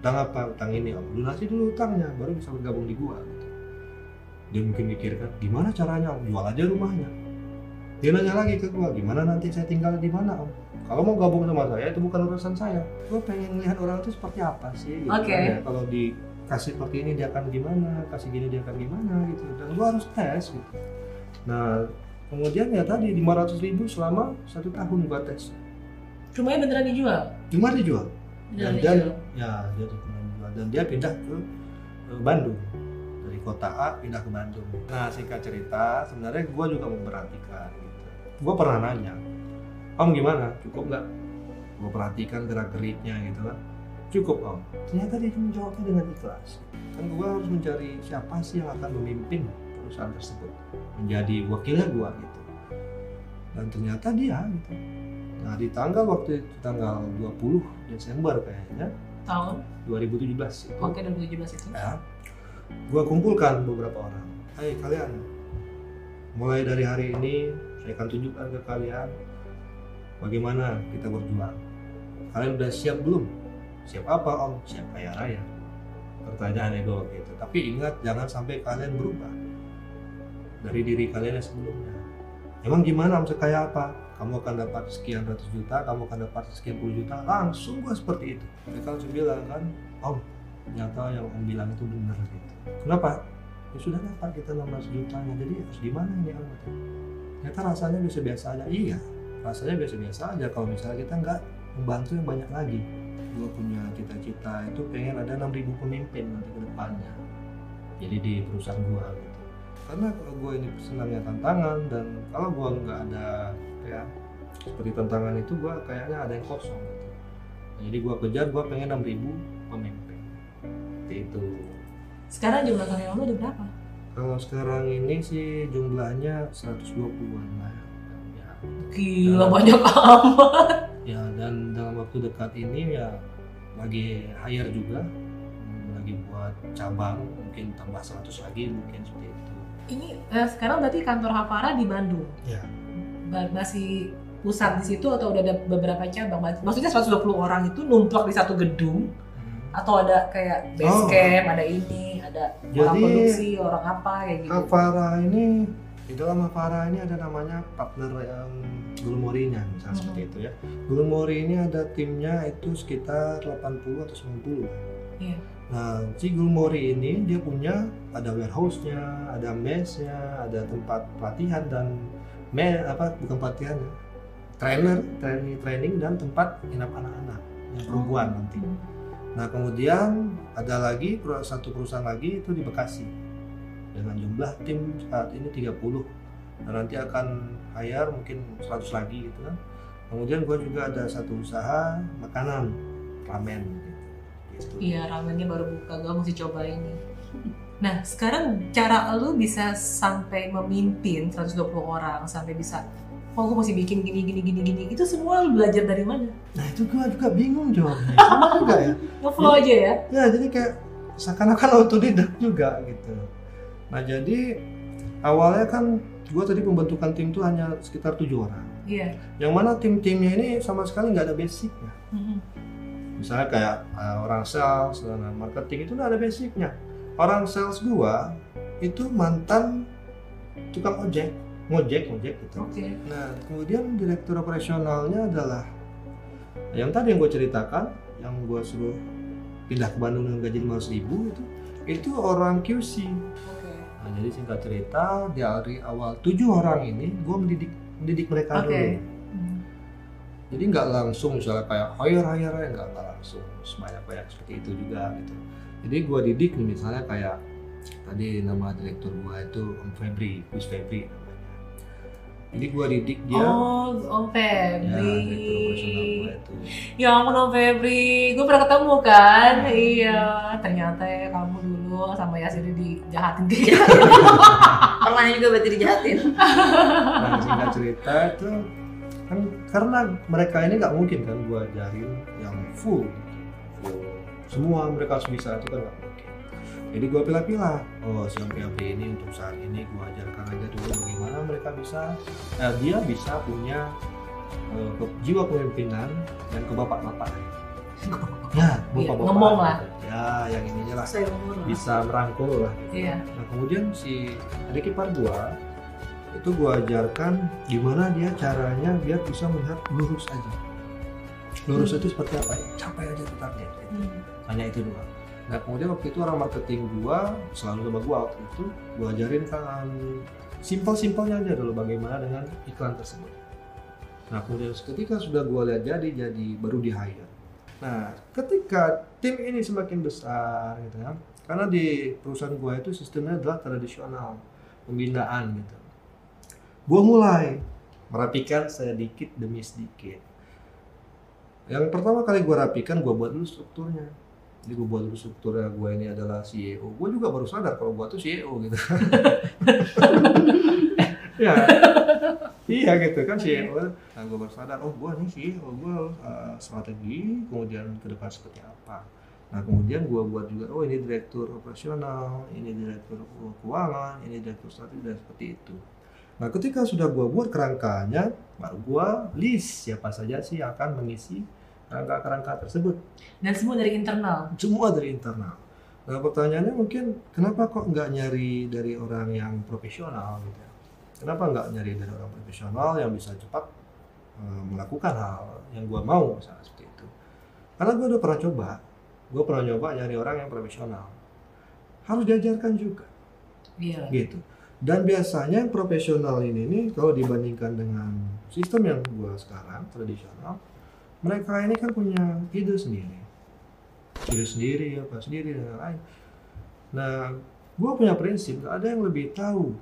Utang apa? Utang ini om. Lunasi dulu utangnya baru bisa bergabung di gua. Gitu. dia mungkin mikirkan gimana caranya om? Jual aja rumahnya dia nanya lagi ke gua gimana nanti saya tinggal di mana om? Kalau mau gabung sama saya itu bukan urusan saya. Gua pengen lihat orang itu seperti apa sih? Gitu. Oke. Ya, kalau dikasih seperti ini dia akan gimana? Kasih gini dia akan gimana? Gitu. Dan gua harus tes gitu. Nah kemudian ya tadi 500 ribu selama satu tahun gua tes. Rumahnya beneran dijual? cuma dijual. Dan dia ya dia dijual. Dan dia pindah ke, ke Bandung. Dari kota A pindah ke Bandung. Nah singkat cerita sebenarnya gua juga memperhatikan gua pernah nanya om gimana? Cukup nggak? Gua perhatikan gerak geriknya gitu kan. Cukup om. Ternyata dia menjawabnya dengan ikhlas. Kan gua harus mencari siapa sih yang akan memimpin perusahaan tersebut. Menjadi wakilnya gua gitu. Dan ternyata dia gitu. Nah di tanggal waktu itu tanggal 20 Desember kayaknya Tahun? 2017 itu. Oke 2017 itu. ya. Gua kumpulkan beberapa orang. Hai kalian mulai dari hari ini saya akan tunjukkan ke kalian bagaimana kita berjuang. Kalian udah siap belum? Siap apa om? Siap kaya raya. Pertanyaan ego gitu. Tapi ingat jangan sampai kalian berubah dari diri kalian yang sebelumnya. Emang gimana om sekaya apa? Kamu akan dapat sekian ratus juta kamu akan dapat sekian puluh juta. Langsung gua seperti itu. Mereka langsung bilang kan om ternyata yang om bilang itu benar gitu. Kenapa? Ya sudah dapat kita 16 jutanya. Jadi harus gimana ini om. Ternyata rasanya biasa-biasa aja. Iya rasanya biasa-biasa aja. Kalau misalnya kita nggak membantu yang banyak lagi. Gue punya cita-cita itu pengen ada 6000 pemimpin nanti ke depannya. Jadi di perusahaan gue gitu. Karena kalau gue ini senangnya tantangan dan kalau gue nggak ada ya seperti tantangan itu gue kayaknya ada yang kosong gitu. jadi gue kejar gue pengen 6000 pemimpin. Itu Sekarang jumlah karyawan udah berapa? Kalau sekarang ini sih jumlahnya 120-an lah ya. Gila banyak amat. ya dan dalam waktu dekat ini ya lagi hire juga Hmm, lagi buat cabang mungkin tambah 100 lagi mungkin seperti itu Ini eh, sekarang berarti kantor Hafara di Bandung. ya Masih pusat di situ atau udah ada beberapa cabang? Maksudnya 120 orang itu numplak di satu gedung atau ada kayak base Oh. ada ini, ada orang Jadi, produksi, orang apa kayak gitu. Hafara ini di dalam Hafara ini ada namanya partner yang Gulmorinya misalnya Hmm. seperti itu ya Gulmori ini ada timnya itu sekitar 80 atau 90 Iya. Nah, si Gulmori ini dia punya ada warehouse-nya, ada mess-nya, ada tempat pelatihan dan me apa bukan pelatihan ya. Trainer, training, training dan tempat inap anak-anak yang perempuan nanti. Nah, kemudian ada lagi satu perusahaan lagi itu di Bekasi. Dengan jumlah tim saat ini 30. Dan nanti akan hire mungkin 100 lagi gitu kan. Kemudian gue juga ada satu usaha makanan ramen gitu. Iya, ramennya baru buka, gue mesti coba ini. Nah, sekarang cara lu bisa sampai memimpin 120 orang, sampai bisa oh gue mesti bikin gini gini gini gini itu semua lu belajar dari mana? Nah itu gua juga bingung jawabnya. Sama <laughs> juga ya. Nge-flow aja ya? Ya jadi kayak seakan-akan autodidak juga gitu. Nah jadi awalnya kan gua tadi pembentukan tim tuh hanya sekitar tujuh orang. Iya. Yang mana tim-timnya ini sama sekali nggak ada basicnya. Mhm. Misalnya kayak uh, orang sales dan marketing itu nggak ada basicnya. Orang sales gua itu mantan tukang ojek, ngojek, ngojek gitu. Oke. Nah, kemudian direktur operasionalnya adalah yang tadi yang gue ceritakan, yang gue suruh pindah ke Bandung dengan gaji 500 ribu itu, itu orang QC. Oke. Nah, jadi singkat cerita, dari awal tujuh orang ini, gue mendidik mendidik mereka Oke. dulu. Mhm. Jadi nggak langsung misalnya kayak hire hire ya nggak nggak langsung sebanyak banyak seperti itu juga gitu. Jadi gue didik nih misalnya kayak tadi nama direktur gue itu Om Febri, Gus Febri namanya. Jadi gue didik dia. Oh, Om Ya, direktur operasional Febri. gue itu. Ya ampun Om Febri, gue pernah ketemu kan? Iya, ternyata ya kamu dulu sama Yasiri dijahatin gitu. <laughs> Pernah juga berarti dijahatin. Nah, singkat cerita itu kan karena mereka ini nggak mungkin kan gua ajarin yang full, full semua mereka harus bisa itu kan nggak mungkin. Jadi gua pilah-pilah. Oh, si Om PAP ini untuk saat ini gua ajarkan aja dulu bagaimana mereka bisa, eh, dia bisa punya eh, ke- jiwa kepemimpinan dan ke bapak-bapak. <laughs> Ya, Iya, bapak-bapak. ngomong lah. Ya, yang ininya lah bisa merangkul lah. Iya. Nah kemudian si adik ipar gua itu gua ajarkan gimana dia caranya biar bisa melihat lurus aja. Lurus itu seperti apa? Ya, capai aja tuh target. gitu. Hmm. Hanya itu doang. Nah kemudian waktu itu orang marketing gua selalu sama gua waktu itu gua ajarin kan simpel-simpelnya aja dulu bagaimana dengan iklan tersebut. Nah kemudian ketika sudah gua lihat jadi jadi baru di hire. Nah ketika tim ini semakin besar gitu ya, karena di perusahaan gua itu sistemnya adalah tradisional pembinaan gitu. Gua mulai merapikan sedikit demi sedikit. Yang pertama kali gua rapikan, gua buat dulu strukturnya. Jadi gue buat strukturnya gue ini adalah CEO. Gue juga baru sadar kalau gue tuh CEO gitu. <laughs> ya, <laughs> iya gitu kan CEO. Nah gue baru sadar, oh gue nih CEO, gue uh, strategi, kemudian ke depan seperti apa. Nah kemudian gue buat juga, oh ini direktur operasional, ini direktur keuangan, ini direktur strategi dan seperti itu. Nah ketika sudah gue buat kerangkanya, baru gue list siapa saja sih yang akan mengisi kerangka-kerangka tersebut Dan semua dari internal. semua dari internal. Nah pertanyaannya mungkin kenapa kok nggak nyari dari orang yang profesional gitu? ya? Kenapa nggak nyari dari orang profesional yang bisa cepat eh, melakukan hal yang gua mau misalnya seperti itu? Karena gua udah pernah coba, gua pernah nyoba nyari orang yang profesional. Harus diajarkan juga Iya. gitu. Dan biasanya yang profesional ini nih kalau dibandingkan dengan sistem yang gua sekarang tradisional, mereka ini kan punya ide sendiri, ide sendiri apa sendiri dan lain-lain. Nah, gua punya prinsip gak ada yang lebih tahu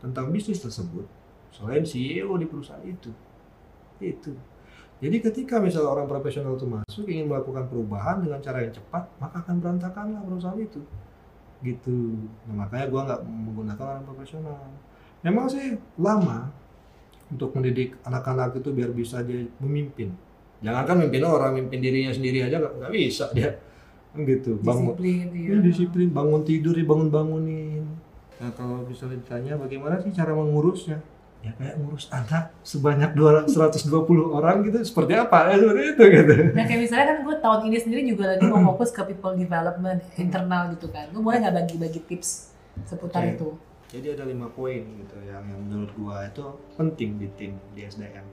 tentang bisnis tersebut selain CEO di perusahaan itu. Itu. Jadi ketika misalnya orang profesional itu masuk ingin melakukan perubahan dengan cara yang cepat, maka akan berantakanlah perusahaan itu gitu nah, makanya gua nggak menggunakan orang profesional memang sih lama untuk mendidik anak-anak itu biar bisa dia memimpin jangankan mimpin orang mimpin dirinya sendiri aja nggak nggak bisa dia kan gitu bangun Disiplin. Iya. Ya, disiplin bangun tidur dibangun bangunin nah kalau misalnya ditanya bagaimana sih cara mengurusnya ya kayak ngurus anak sebanyak 200 120 orang gitu seperti apa ya seperti itu gitu Nah kayak misalnya kan gue tahun ini sendiri juga lagi mau fokus ke people development internal gitu kan. Lu boleh nggak bagi-bagi tips seputar Oke. itu? Jadi ada lima poin gitu yang, yang menurut gua itu penting di tim di SDM.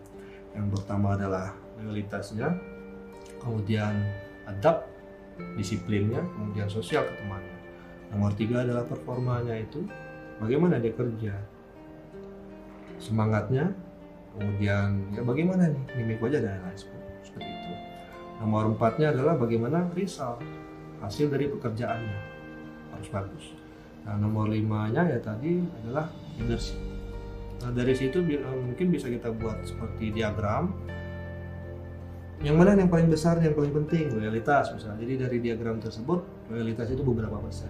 Yang pertama adalah loyalitasnya, kemudian adab, disiplinnya, kemudian sosial ketemannya. Nomor tiga adalah performanya itu, bagaimana dia kerja, semangatnya, kemudian ya bagaimana nih mimik wajah dan lain-lain seperti itu. Nomor empatnya adalah bagaimana result hasil dari pekerjaannya harus bagus. Nah, nomor limanya ya tadi adalah leadership. Nah, dari situ eh, mungkin bisa kita buat seperti diagram. Yang mana yang paling besar yang paling penting? Loyalitas misalnya. Jadi dari diagram tersebut loyalitas itu beberapa persen.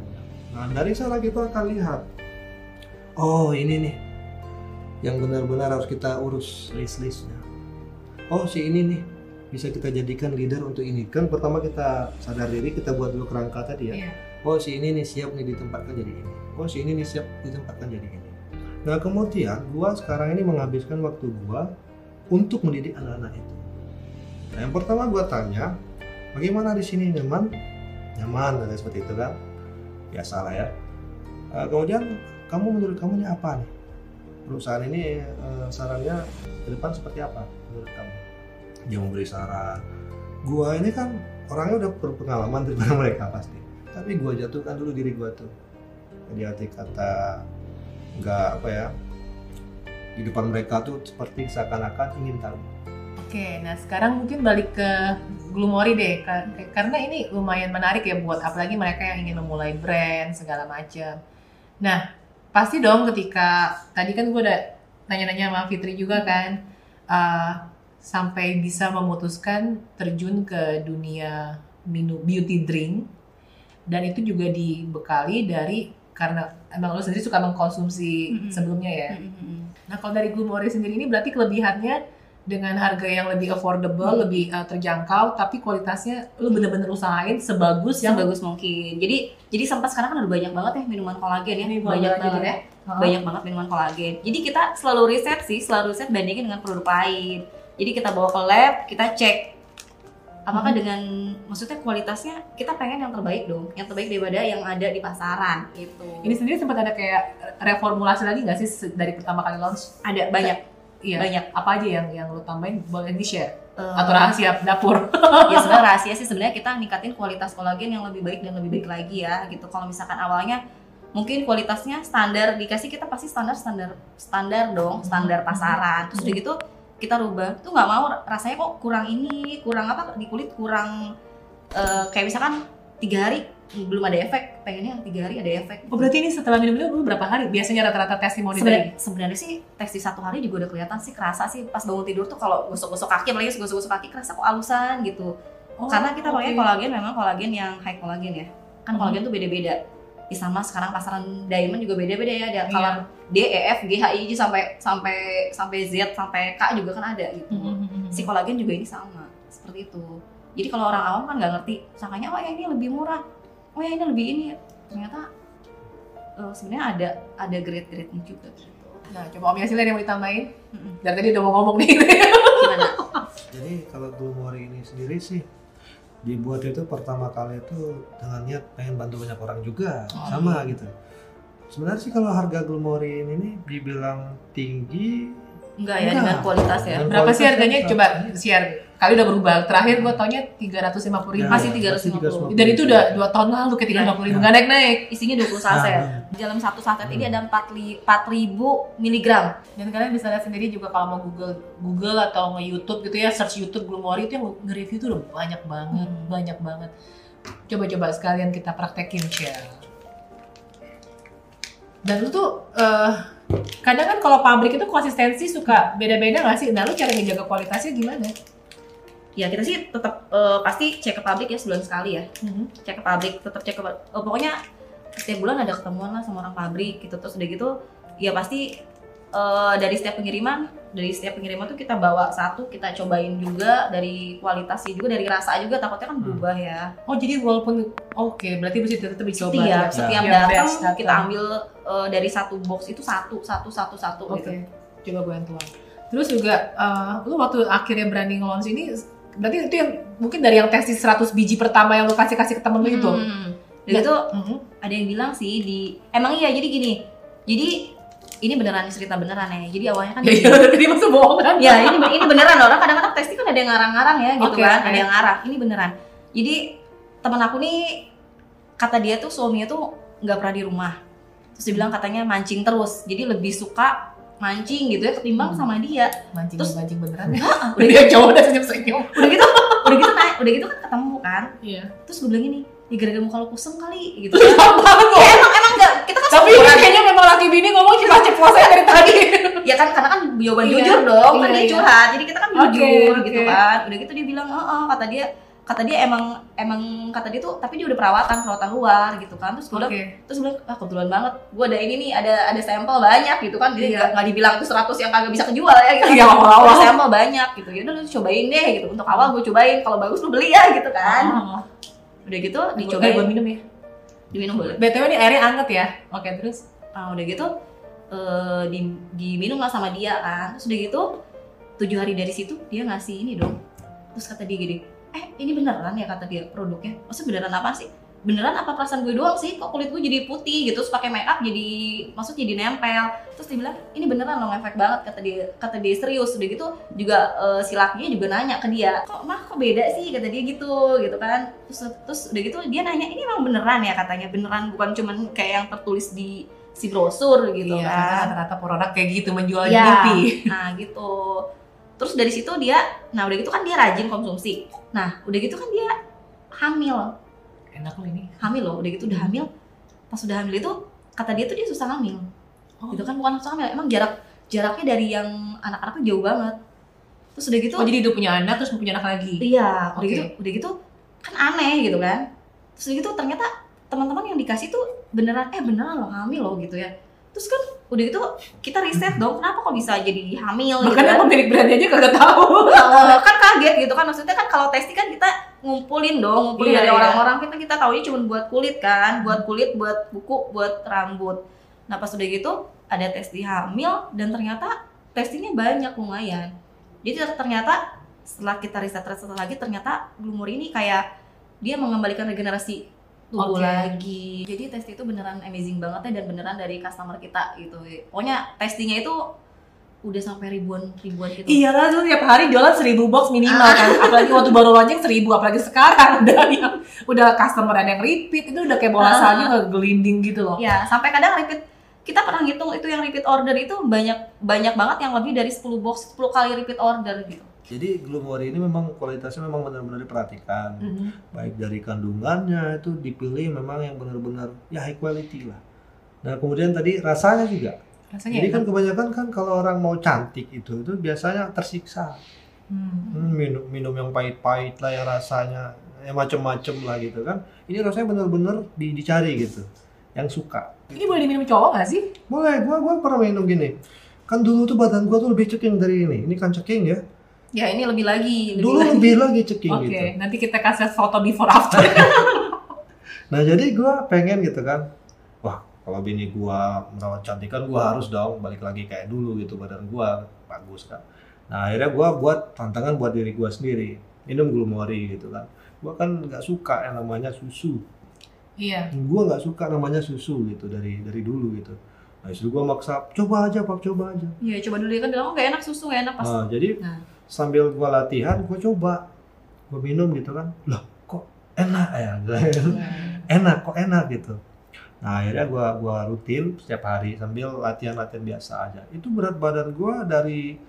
Nah dari sana kita akan lihat. Oh ini nih. Yang benar-benar harus kita urus list-listnya. Oh si ini nih. Bisa kita jadikan leader untuk ini. Kan pertama kita sadar diri kita buat dulu kerangka tadi ya. Iya. oh si ini nih siap nih ditempatkan jadi ini. Oh si ini nih siap ditempatkan jadi ini. Nah kemudian gua sekarang ini menghabiskan waktu gua untuk mendidik anak-anak itu nah yang pertama gua tanya bagaimana di sini nyaman? Nyaman dan seperti itu kan. Biasa lah ya. Eh, kemudian kamu menurut kamu ini apa nih? Perusahaan ini eh, sarannya ke depan seperti apa menurut kamu? Dia memberi saran. Gua ini kan orangnya udah berpengalaman daripada <laughs> mereka pasti. Tapi gua jatuhkan dulu diri gua tuh. Jadi arti kata nggak apa ya di depan mereka tuh seperti seakan-akan ingin tahu Oke, nah sekarang mungkin balik ke Glumori deh, Ka- karena ini lumayan menarik ya buat apalagi mereka yang ingin memulai brand segala macam. Nah, pasti dong ketika tadi kan gue udah nanya-nanya sama Fitri juga kan, uh, sampai bisa memutuskan terjun ke dunia minum beauty drink, dan itu juga dibekali dari karena emang lo sendiri suka mengkonsumsi Mm-mm. sebelumnya ya. Mm-mm. Nah kalau dari Glumori sendiri ini berarti kelebihannya dengan harga yang lebih affordable, Hmm. lebih uh, terjangkau, tapi kualitasnya lu bener-bener usahain sebagus yang sebagus mungkin. Jadi jadi sempat sekarang kan udah banyak banget ya minuman kolagen ya, Ini banyak banget banget ya. ya, banyak banget minuman kolagen. Jadi kita selalu riset sih, selalu riset bandingin dengan produk lain. Jadi kita bawa ke lab, kita cek apakah Hmm. dengan maksudnya kualitasnya kita pengen yang terbaik dong, yang terbaik daripada yang ada di pasaran gitu. Ini sendiri sempat ada kayak reformulasi lagi nggak sih dari pertama kali launch? ada banyak Iya. banyak. Apa aja yang yang lu tambahin? Boleh di share eh, atau rahasia dapur? ya sebenarnya <laughs> rahasia sih. Sebenarnya kita ningkatin kualitas kolagen yang lebih baik dan lebih baik lagi ya gitu. Kalau misalkan awalnya mungkin kualitasnya standar dikasih kita pasti standar standar standar dong standar pasaran. Terus udah gitu kita rubah. Tuh nggak mau rasanya kok kurang ini kurang apa di kulit kurang eh, kayak misalkan tiga hari belum ada efek pengennya yang tiga hari ada efek Oh berarti ini setelah minum itu berapa hari? Biasanya rata-rata testimoni sebenarnya dari sebenarnya sih tes di satu hari juga udah kelihatan sih kerasa sih pas bangun tidur tuh kalau gosok-gosok kaki apalagi gosok-gosok kaki kerasa kok alusan gitu. Oh, karena kita pakai oke. kolagen memang kolagen yang high kolagen ya. Kan Mhm. kolagen tuh beda-beda. Ya, sama sekarang pasaran diamond juga beda-beda ya. Ada Iya. color D, E, F, G, H, I, J sampai sampai sampai Z sampai K juga kan ada gitu. Mhm, mhm, si kolagen juga ini sama seperti itu. Jadi kalau orang awam kan nggak ngerti sangkanya oh yang ini lebih murah oh yang ini lebih ini ternyata eh, sebenarnya ada ada grade-grade-nya juga gitu. Nah coba Om Yasin ada yang mau ditambahin? Mm-mm. Dari tadi udah mau ngomong nih. gimana jadi kalau Glumori ini sendiri sih dibuat itu pertama kali itu dengan niat pengen bantu banyak orang juga Oh, sama gitu sebenarnya sih kalau harga Glumori ini nih dibilang tinggi enggak ya Enggak. dengan kualitas ya Dengan Berapa sih kualitas harganya? kan Coba share. Kali udah berubah. Terakhir gua taunya 350 ribu. Ya, Masih ya, 350. Dan itu udah dua tahun lalu ke 350 ribu. Nah. Nggak naik-naik. isinya 20 saset Nah, di dalam satu saset ini Hmm. ada 4 li- 4000 miligram Dan kalian bisa lihat sendiri juga kalau mau Google Google atau nge-YouTube gitu ya, search YouTube Glumori itu yang nge-review tuh udah banyak banget, Hmm. banyak banget. Coba-coba sekalian kita praktekin share. Dan lu tuh eh, kadang kan kalau pabrik itu konsistensi suka beda-beda nggak sih? Nah lu cara ngejaga kualitasnya gimana? ya kita sih tetap eh, pasti cek ke pabrik ya sebulan sekali ya Mhm. cek ke pabrik tetap cek ke eh, pokoknya setiap bulan ada ketemuan lah sama orang pabrik gitu terus udah gitu ya pasti eh, dari setiap pengiriman dari setiap pengiriman tuh kita bawa satu kita cobain juga dari kualitasnya juga dari rasa juga takutnya kan Hmm. berubah ya Oh jadi walaupun oke berarti mesti tetap dicoba. setiap ya? setiap datang. kita ambil eh, dari satu box itu satu satu satu satu Oke, gitu coba tuang. Terus juga, eh, lu waktu akhirnya berani nge-launch ini, berarti itu yang mungkin dari yang tes di 100 biji pertama yang lu kasih-kasih ke temen lu itu? Hmm. Dan itu Mhm. ada yang bilang sih di emang iya jadi gini jadi ini beneran cerita beneran ya jadi awalnya kan Ya, ya, tadi masa bohong kan? ya ini ini beneran orang kadang-kadang testing kan ada yang ngarang-ngarang ya gitu Oke, kan oke. ada yang ngarang ini beneran jadi teman aku nih kata dia tuh suaminya tuh nggak pernah di rumah terus dia bilang katanya mancing terus jadi lebih suka mancing gitu ya ketimbang Hmm. sama dia Mancing Terus- mancing beneran. <laughs> udah Udah dia cowok udah senyum-senyum. udah gitu udah gitu naik udah gitu kan ketemu kan Iya. terus gue bilang gini ya gara-gara muka lo kusem kali gitu lo? ya emang emang enggak kita kan Tapi seumuran. kayaknya memang laki bini ngomong ceplos-ceplos aja dari tadi. <laughs> ya kan karena kan jawaban Iya. jujur dong kan Iya, dia iya. curhat jadi kita kan jujur Oke, gitu kan udah gitu dia bilang oh, kata dia kata dia emang emang kata dia tuh tapi dia udah perawatan perawatan luar gitu kan terus gue bilang terus gue bilang ah kebetulan banget gue ada ini nih ada ada sampel banyak gitu kan jadi Iya. nggak nggak dibilang itu 100 yang kagak bisa kejual ya gitu Iya, awal-awal. Ada sampel banyak gitu ya udah lu cobain deh gitu untuk awal gue cobain kalau bagus lu beli ya gitu kan Oh. udah gitu Cobain dicobain gue minum ya. diminum boleh BTW ini airnya anget ya. Oke, terus Nah, udah gitu eh, di, diminum lah sama dia kan. Terus udah gitu tujuh hari dari situ dia ngasih ini dong. Terus kata dia gini, eh ini beneran ya kata dia produknya. Maksudnya beneran apa sih? Beneran apa perasaan gue doang sih? Kok kulit gue jadi putih gitu? Terus pakai make up jadi, maksud jadi nempel. Terus dia bilang ini beneran loh efek banget kata dia. Kata dia serius. Udah gitu juga eh, si lakinya juga nanya ke dia, kok mah kok beda sih? Kata dia gitu, gitu kan. Terus terus udah gitu dia nanya ini emang beneran ya katanya beneran bukan cuman kayak yang tertulis di si brosur gitu iya, kan. rata-rata produk kayak gitu menjual Iya. mimpi. Nah gitu. Terus dari situ dia, nah udah gitu kan dia rajin konsumsi. Nah udah gitu kan dia hamil, Enak loh ini. hamil loh. Udah gitu udah hamil. Pas udah hamil itu kata dia tuh dia susah hamil. Oh. Gitu kan bukan susah hamil, emang jarak jaraknya dari yang anak-anaknya jauh banget. Terus udah gitu, Oh, jadi udah punya anak terus mau punya anak lagi. iya, udah Oke. gitu, udah gitu kan aneh gitu kan. Terus udah gitu ternyata teman-teman yang dikasih tuh beneran, eh beneran loh hamil loh gitu ya. Terus kan udah gitu kita riset dong, kenapa kok bisa jadi hamil gitu Makanya kan. pemilik brandnya aja kagak tahu. <laughs> Eh, kan kaget gitu kan maksudnya kan kalau testing kan kita ngumpulin dong ngumpulin Iya, dari iya. orang-orang kita kita tahu cuma buat kulit kan buat kulit buat kuku buat rambut nah pas udah gitu ada tes di hamil dan ternyata testingnya banyak lumayan jadi ter- ternyata setelah kita riset riset lagi ternyata Glumur ini kayak dia mengembalikan regenerasi tubuh Oke. lagi jadi tes itu beneran amazing banget ya dan beneran dari customer kita gitu pokoknya testingnya itu udah sampai ribuan ribuan gitu Iya lah, tuh tiap hari jualan seribu box minimal kan. <laughs> Apalagi waktu baru launching seribu, apalagi sekarang udah <laughs> yang udah customer ada yang repeat itu udah kayak bola Ah. salju ngegelinding gitu loh. Ya, sampai kadang repeat kita pernah ngitung itu yang repeat order itu banyak banyak banget yang lebih dari 10 box 10 kali repeat order gitu. Jadi Glumori ini memang kualitasnya memang benar-benar diperhatikan. Mhm. Baik dari kandungannya itu dipilih memang yang benar-benar ya high quality lah. Nah kemudian tadi rasanya juga. Rasanya Jadi enak. kan kebanyakan kan kalau orang mau cantik itu itu biasanya tersiksa. Hmm. Hmm, minum minum yang pahit-pahit lah yang rasanya ya macem-macem lah gitu kan. Ini rasanya benar-benar di- dicari gitu. Yang suka. Ini boleh diminum cowok gak sih? Boleh, gua gua pernah minum gini. Kan dulu tuh badan gua tuh lebih ceking dari ini. Ini kan ceking ya. Ya, ini lebih lagi, lebih Dulu lagi. lebih lagi ceking Oke, gitu. nanti kita kasih foto before after. <laughs> Nah jadi gua pengen gitu kan, wah kalau bini gua merawat cantik kan gua harus dong balik lagi kayak dulu gitu badan gua bagus kan. Nah akhirnya gua buat tantangan buat diri gua sendiri, minum glumori gitu kan. Gua kan nggak suka yang namanya susu, Iya. gua nggak suka namanya susu gitu dari dari dulu gitu. Nah istri gua maksa, coba aja pak, coba aja. Iya, coba dulu ya kan bilang oh, gak enak susu, gak enak pas. Nah jadi Nah. Sambil gua latihan, gua coba, gua minum gitu kan, lah kok enak ya, enak kok enak gitu. Nah akhirnya gua gua rutin setiap hari sambil latihan latihan biasa aja. Itu berat badan gua dari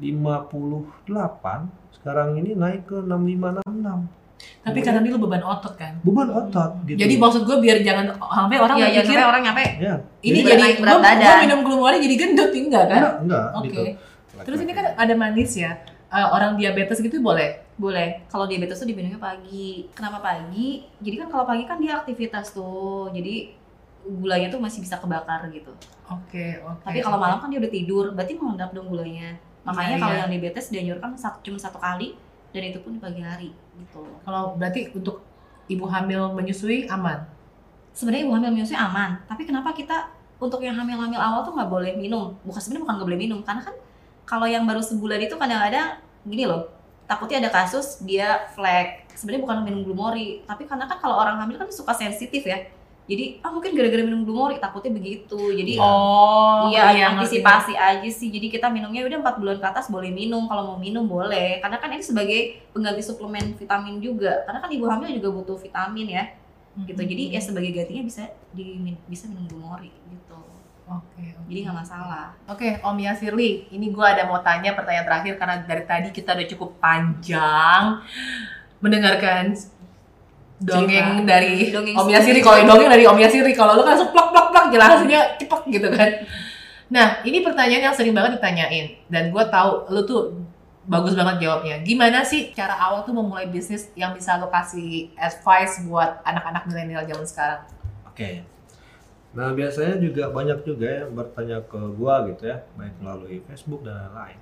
58 sekarang ini naik ke 65 66. Tapi karena dia lu beban otot kan. Beban otot gitu. Jadi maksud gue biar jangan sampai orang Iya, jangan mikir sampai orang nyampe. ya. ini Jadi jadi berat gua- badan. gua minum glumori jadi gendut enggak kan? enggak enggak Oke. gitu. Terus ini kan ada manis ya. Eh, orang diabetes gitu boleh. Boleh. Kalau diabetes tuh diminumnya pagi. Kenapa pagi? Jadi kan kalau pagi kan dia aktivitas tuh. Jadi gulanya tuh masih bisa kebakar gitu. Oke, oke. Tapi kalau malam kan dia udah tidur, berarti mengendap dong gulanya. Makanya Iya, kalau iya. yang diabetes dianjurkan satu, cuma satu kali dan itu pun di pagi hari gitu. kalau berarti untuk ibu hamil menyusui aman. Sebenarnya ibu hamil menyusui aman, tapi kenapa kita untuk yang hamil-hamil awal tuh nggak boleh minum? Bukan sebenarnya bukan nggak boleh minum, karena kan kalau yang baru sebulan itu kadang-kadang gini loh, takutnya ada kasus dia flek. Sebenarnya bukan minum glumori, tapi karena kan kalau orang hamil kan suka sensitif ya. Jadi ah mungkin gara-gara minum glumori takutnya begitu. Jadi Oh, Iya, ngerti. antisipasi aja sih. Jadi kita minumnya udah 4 bulan ke atas boleh minum. Kalau mau minum boleh. Karena kan ini sebagai pengganti suplemen vitamin juga. Karena kan ibu hamil juga butuh vitamin ya. Gitu. Jadi ya sebagai gantinya bisa di bisa minum glumori gitu. Oke, oke. Jadi nggak masalah. Oke, Om Yasirli, ini gue ada mau tanya pertanyaan terakhir karena dari tadi kita udah cukup panjang mendengarkan dongeng Cerita. dari Dongeng Om. Yasirli. Kalau dongeng dari Om Yasirli, kalau lu kan langsung plak plak plak jelasinnya cepet gitu kan. Nah, ini pertanyaan yang sering banget ditanyain dan gue tahu lu tuh bagus banget jawabnya. Gimana sih cara awal tuh memulai bisnis yang bisa lo kasih advice buat anak-anak milenial zaman sekarang? Oke. Nah biasanya juga banyak juga yang bertanya ke gua gitu ya, baik melalui Facebook dan lain-lain.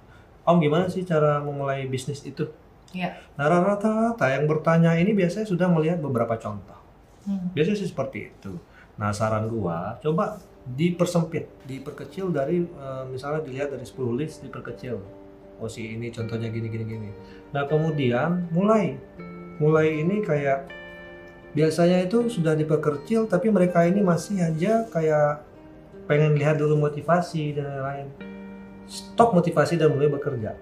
Om gimana sih cara memulai bisnis itu? Iya. Nah rata-rata yang bertanya ini biasanya sudah melihat beberapa contoh. Hmm. Biasanya sih seperti itu. Nah saran gua coba dipersempit, diperkecil dari eh, misalnya dilihat dari 10 list diperkecil. Oh si ini contohnya gini gini gini. Nah kemudian mulai mulai ini kayak biasanya itu sudah diperkecil tapi mereka ini masih aja kayak pengen lihat dulu motivasi dan lain-lain. Stop motivasi dan mulai bekerja.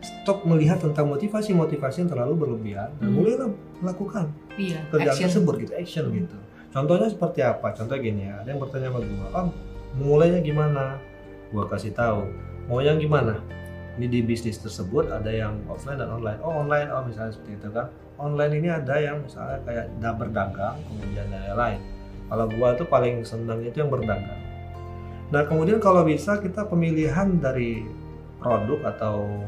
Stop melihat tentang motivasi-motivasi yang terlalu berlebihan dan Hmm. mulailah melakukan Iya. kerjaan action. tersebut gitu, action gitu. Contohnya seperti apa? Contoh gini ya, ada yang bertanya sama gua, Om, mulainya gimana? Gua kasih tahu, mau yang gimana? Ini di bisnis tersebut ada yang offline dan online. Oh online, oh misalnya seperti itu kan. Online ini ada yang misalnya kayak da- berdagang, kemudian dan lain-lain. Kalau gua tuh paling senang itu yang berdagang. Nah kemudian kalau bisa kita pemilihan dari produk atau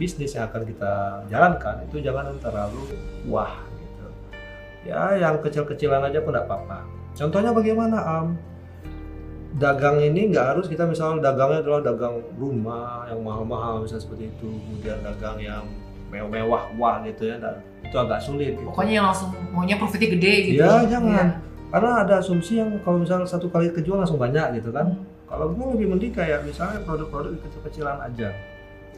bisnis yang akan kita jalankan itu jangan terlalu wah gitu ya yang kecil-kecilan aja pun tidak apa-apa contohnya bagaimana am dagang ini nggak harus kita misalnya dagangnya adalah dagang rumah yang mahal-mahal misalnya seperti itu kemudian dagang yang mewah wah gitu ya dan itu agak sulit gitu. Pokoknya yang langsung maunya profitnya gede gitu. Iya, jangan. Iya. karena ada asumsi yang kalau misalnya satu kali kejual langsung banyak gitu kan Hmm. kalau gue lebih mending kayak misalnya produk-produk kecil-kecilan aja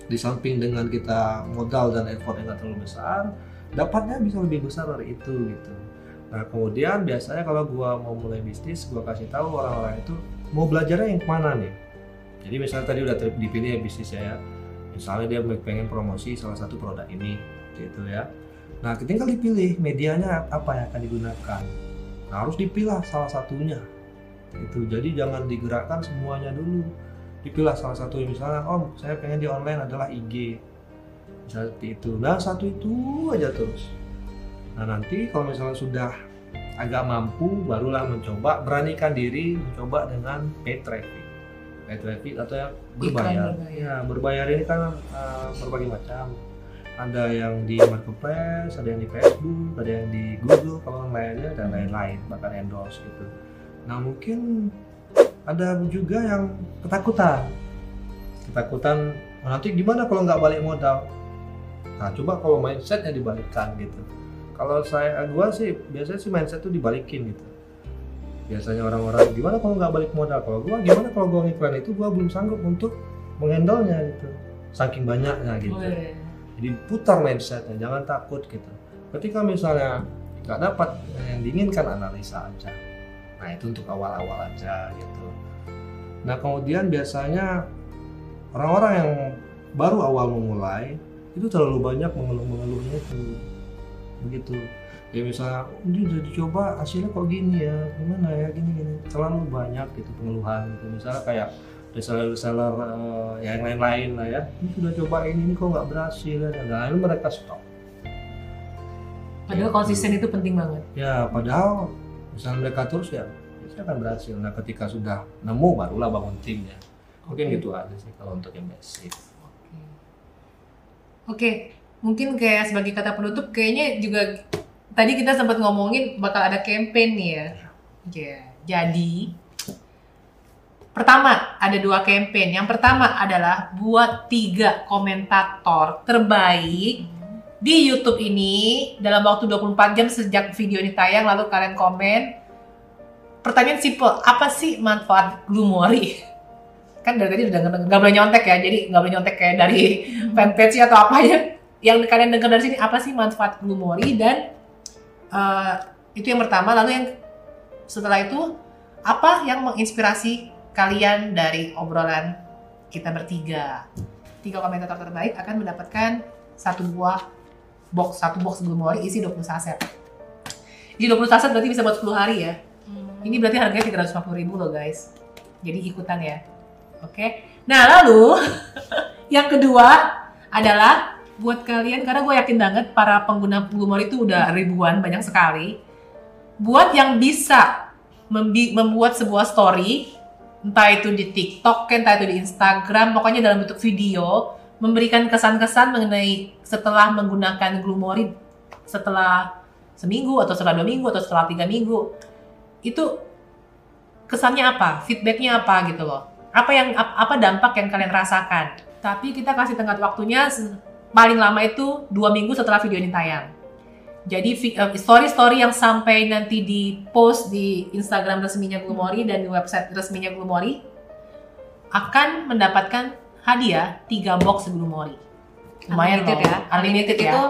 di samping dengan kita modal dan effort yang nggak terlalu besar dapatnya bisa lebih besar dari itu gitu nah kemudian biasanya kalau gua mau mulai bisnis gua kasih tahu orang-orang itu mau belajarnya yang ke mana nih jadi misalnya tadi udah dipilih ya bisnisnya ya misalnya dia pengen promosi salah satu produk ini gitu ya. Nah tinggal dipilih medianya apa yang akan digunakan? Nah harus dipilah salah satunya itu jadi jangan digerakkan semuanya dulu. Dipilah salah satu misalnya om saya pengen di online adalah IG misalnya seperti itu. Nah satu itu aja terus. Nah nanti kalau misalnya sudah agak mampu barulah mencoba beranikan diri mencoba dengan paid traffic traffic atau yang berbayar. berbayar. ya berbayar ini kan uh, berbagai macam. Ada yang di marketplace ada yang di Facebook ada yang di Google kalau lainnya dan lain-lain bahkan endorse gitu. Nah mungkin ada juga yang ketakutan. Ketakutan "Oh, nanti gimana kalau nggak balik modal? Nah coba kalau mindsetnya dibalikkan gitu. Kalau saya gua sih biasanya sih mindset tuh dibalikin gitu biasanya orang-orang gimana kalau nggak balik modal? Kalau gua gimana kalau gua ngiklan itu gua belum sanggup untuk mengendalnya gitu. Saking banyaknya gitu. Wih. jadi putar mindsetnya jangan takut gitu. Ketika misalnya nggak dapat yang diinginkan analisa aja. Nah itu untuk awal-awal aja gitu. Nah kemudian biasanya orang-orang yang baru awal memulai itu terlalu banyak mengeluh-mengeluhnya itu. Begitu ya misalnya "Oh, ini udah dicoba hasilnya kok gini ya. Gimana ya gini gini. Terlalu banyak gitu pengeluhan gitu. Misalnya kayak reseller-reseller eh, yang lain-lain lah ya. Ini sudah coba ini, ini kok nggak berhasil ya. Dan lain mereka stop. Padahal konsisten itu penting banget. ya padahal misalnya mereka terus ya saya akan berhasil. Nah ketika sudah nemu barulah bangun timnya mungkin Oke. gitu aja sih kalau untuk yang basic. Oke. Oke, mungkin kayak sebagai kata penutup kayaknya juga tadi kita sempat ngomongin bakal ada campaign nih ya. Ya, jadi pertama ada dua campaign. Yang pertama adalah buat tiga komentator terbaik di YouTube ini dalam waktu 24 jam sejak video ini tayang lalu kalian komen. Pertanyaan simple apa sih manfaat Glumori? <laughs> Kan dari tadi udah nggak boleh nyontek ya jadi nggak boleh nyontek kayak dari fanpage atau apa ya yang kalian dengar dari sini apa sih manfaat Glumori? Dan eh, itu yang pertama. Lalu yang setelah itu apa yang menginspirasi kalian dari obrolan kita bertiga? Tiga komentator terbaik akan mendapatkan satu buah box satu box Glumori isi 20 saset. Isi 20 saset berarti bisa buat 10 hari ya? Ini berarti harganya 350 ribu loh guys. Jadi ikutan ya. Oke. Nah, lalu <laughs> yang kedua adalah buat kalian karena gue yakin banget para pengguna Blumor itu udah ribuan banyak sekali. Buat yang bisa membuat sebuah story entah itu di TikTok, entah itu di Instagram, pokoknya dalam bentuk video memberikan kesan-kesan mengenai setelah menggunakan Glumori setelah seminggu atau setelah dua minggu atau setelah tiga minggu itu kesannya apa, feedbacknya apa gitu loh. Apa yang ap- apa dampak yang kalian rasakan? Tapi kita kasih tenggat waktunya paling lama itu dua minggu setelah video ini tayang. Jadi eh, story-story yang sampai nanti di post di Instagram resminya Glumori dan di website resminya Glumori akan mendapatkan hadiah 3 box Glumori. Lumayan Unlimited loh. ya. Unlimited ya. itu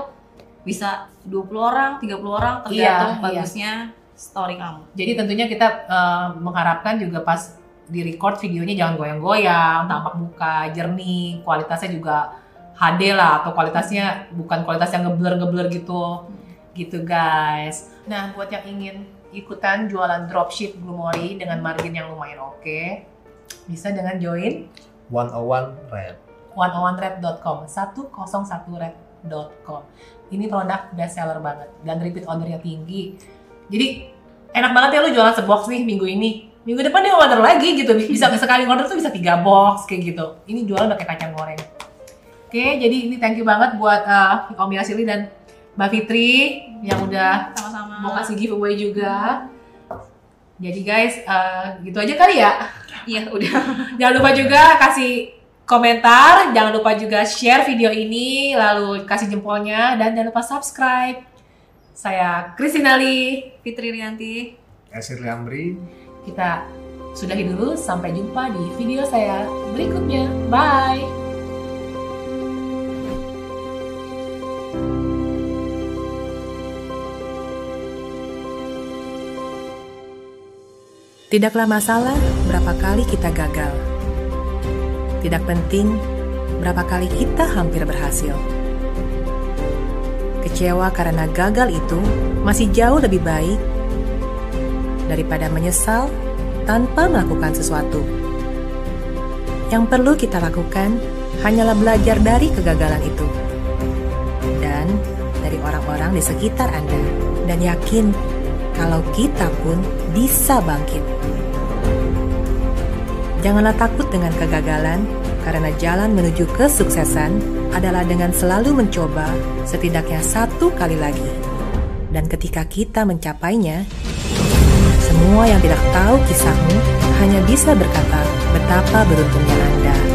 bisa 20 orang, 30 orang Iya, tergantung iya. bagusnya story kamu. Jadi tentunya kita eh, mengharapkan juga pas di record videonya jangan goyang-goyang, tampak muka, jernih, kualitasnya juga HD lah atau kualitasnya bukan kualitas yang ngeblur-ngeblur gitu. Gitu guys. Nah, buat yang ingin ikutan jualan dropship Glumori dengan margin yang lumayan oke, bisa dengan join 101 red. 101red.com 101red.com ini produk best seller banget dan repeat ordernya tinggi. Jadi enak banget ya lu jualan sebox nih minggu ini. Minggu depan dia order lagi gitu. Bisa <laughs> sekali order tuh bisa tiga box kayak gitu. Ini jualan kayak kacang goreng oke jadi ini thank you banget buat uh, Om Yasili dan Mbak Fitri yang udah Sama-sama. mau kasih giveaway juga jadi guys uh, gitu aja kali ya Iya, udah. <laughs> Jangan lupa juga kasih komentar, jangan lupa juga share video ini, lalu kasih jempolnya, dan jangan lupa subscribe. Saya Christina Lee, Fitri Rianti. Esir Liamri kita sudahi dulu, sampai jumpa di video saya berikutnya. Bye! Tidaklah masalah berapa kali kita gagal. Tidak penting berapa kali kita hampir berhasil. Kecewa karena gagal itu masih jauh lebih baik daripada menyesal tanpa melakukan sesuatu. Yang perlu kita lakukan hanyalah belajar dari kegagalan itu dan dari orang-orang di sekitar Anda, dan yakin kalau kita pun bisa bangkit. Janganlah takut dengan kegagalan, karena jalan menuju kesuksesan adalah dengan selalu mencoba setidaknya satu kali lagi. Dan ketika kita mencapainya, semua yang tidak tahu kisahmu hanya bisa berkata betapa beruntungnya Anda.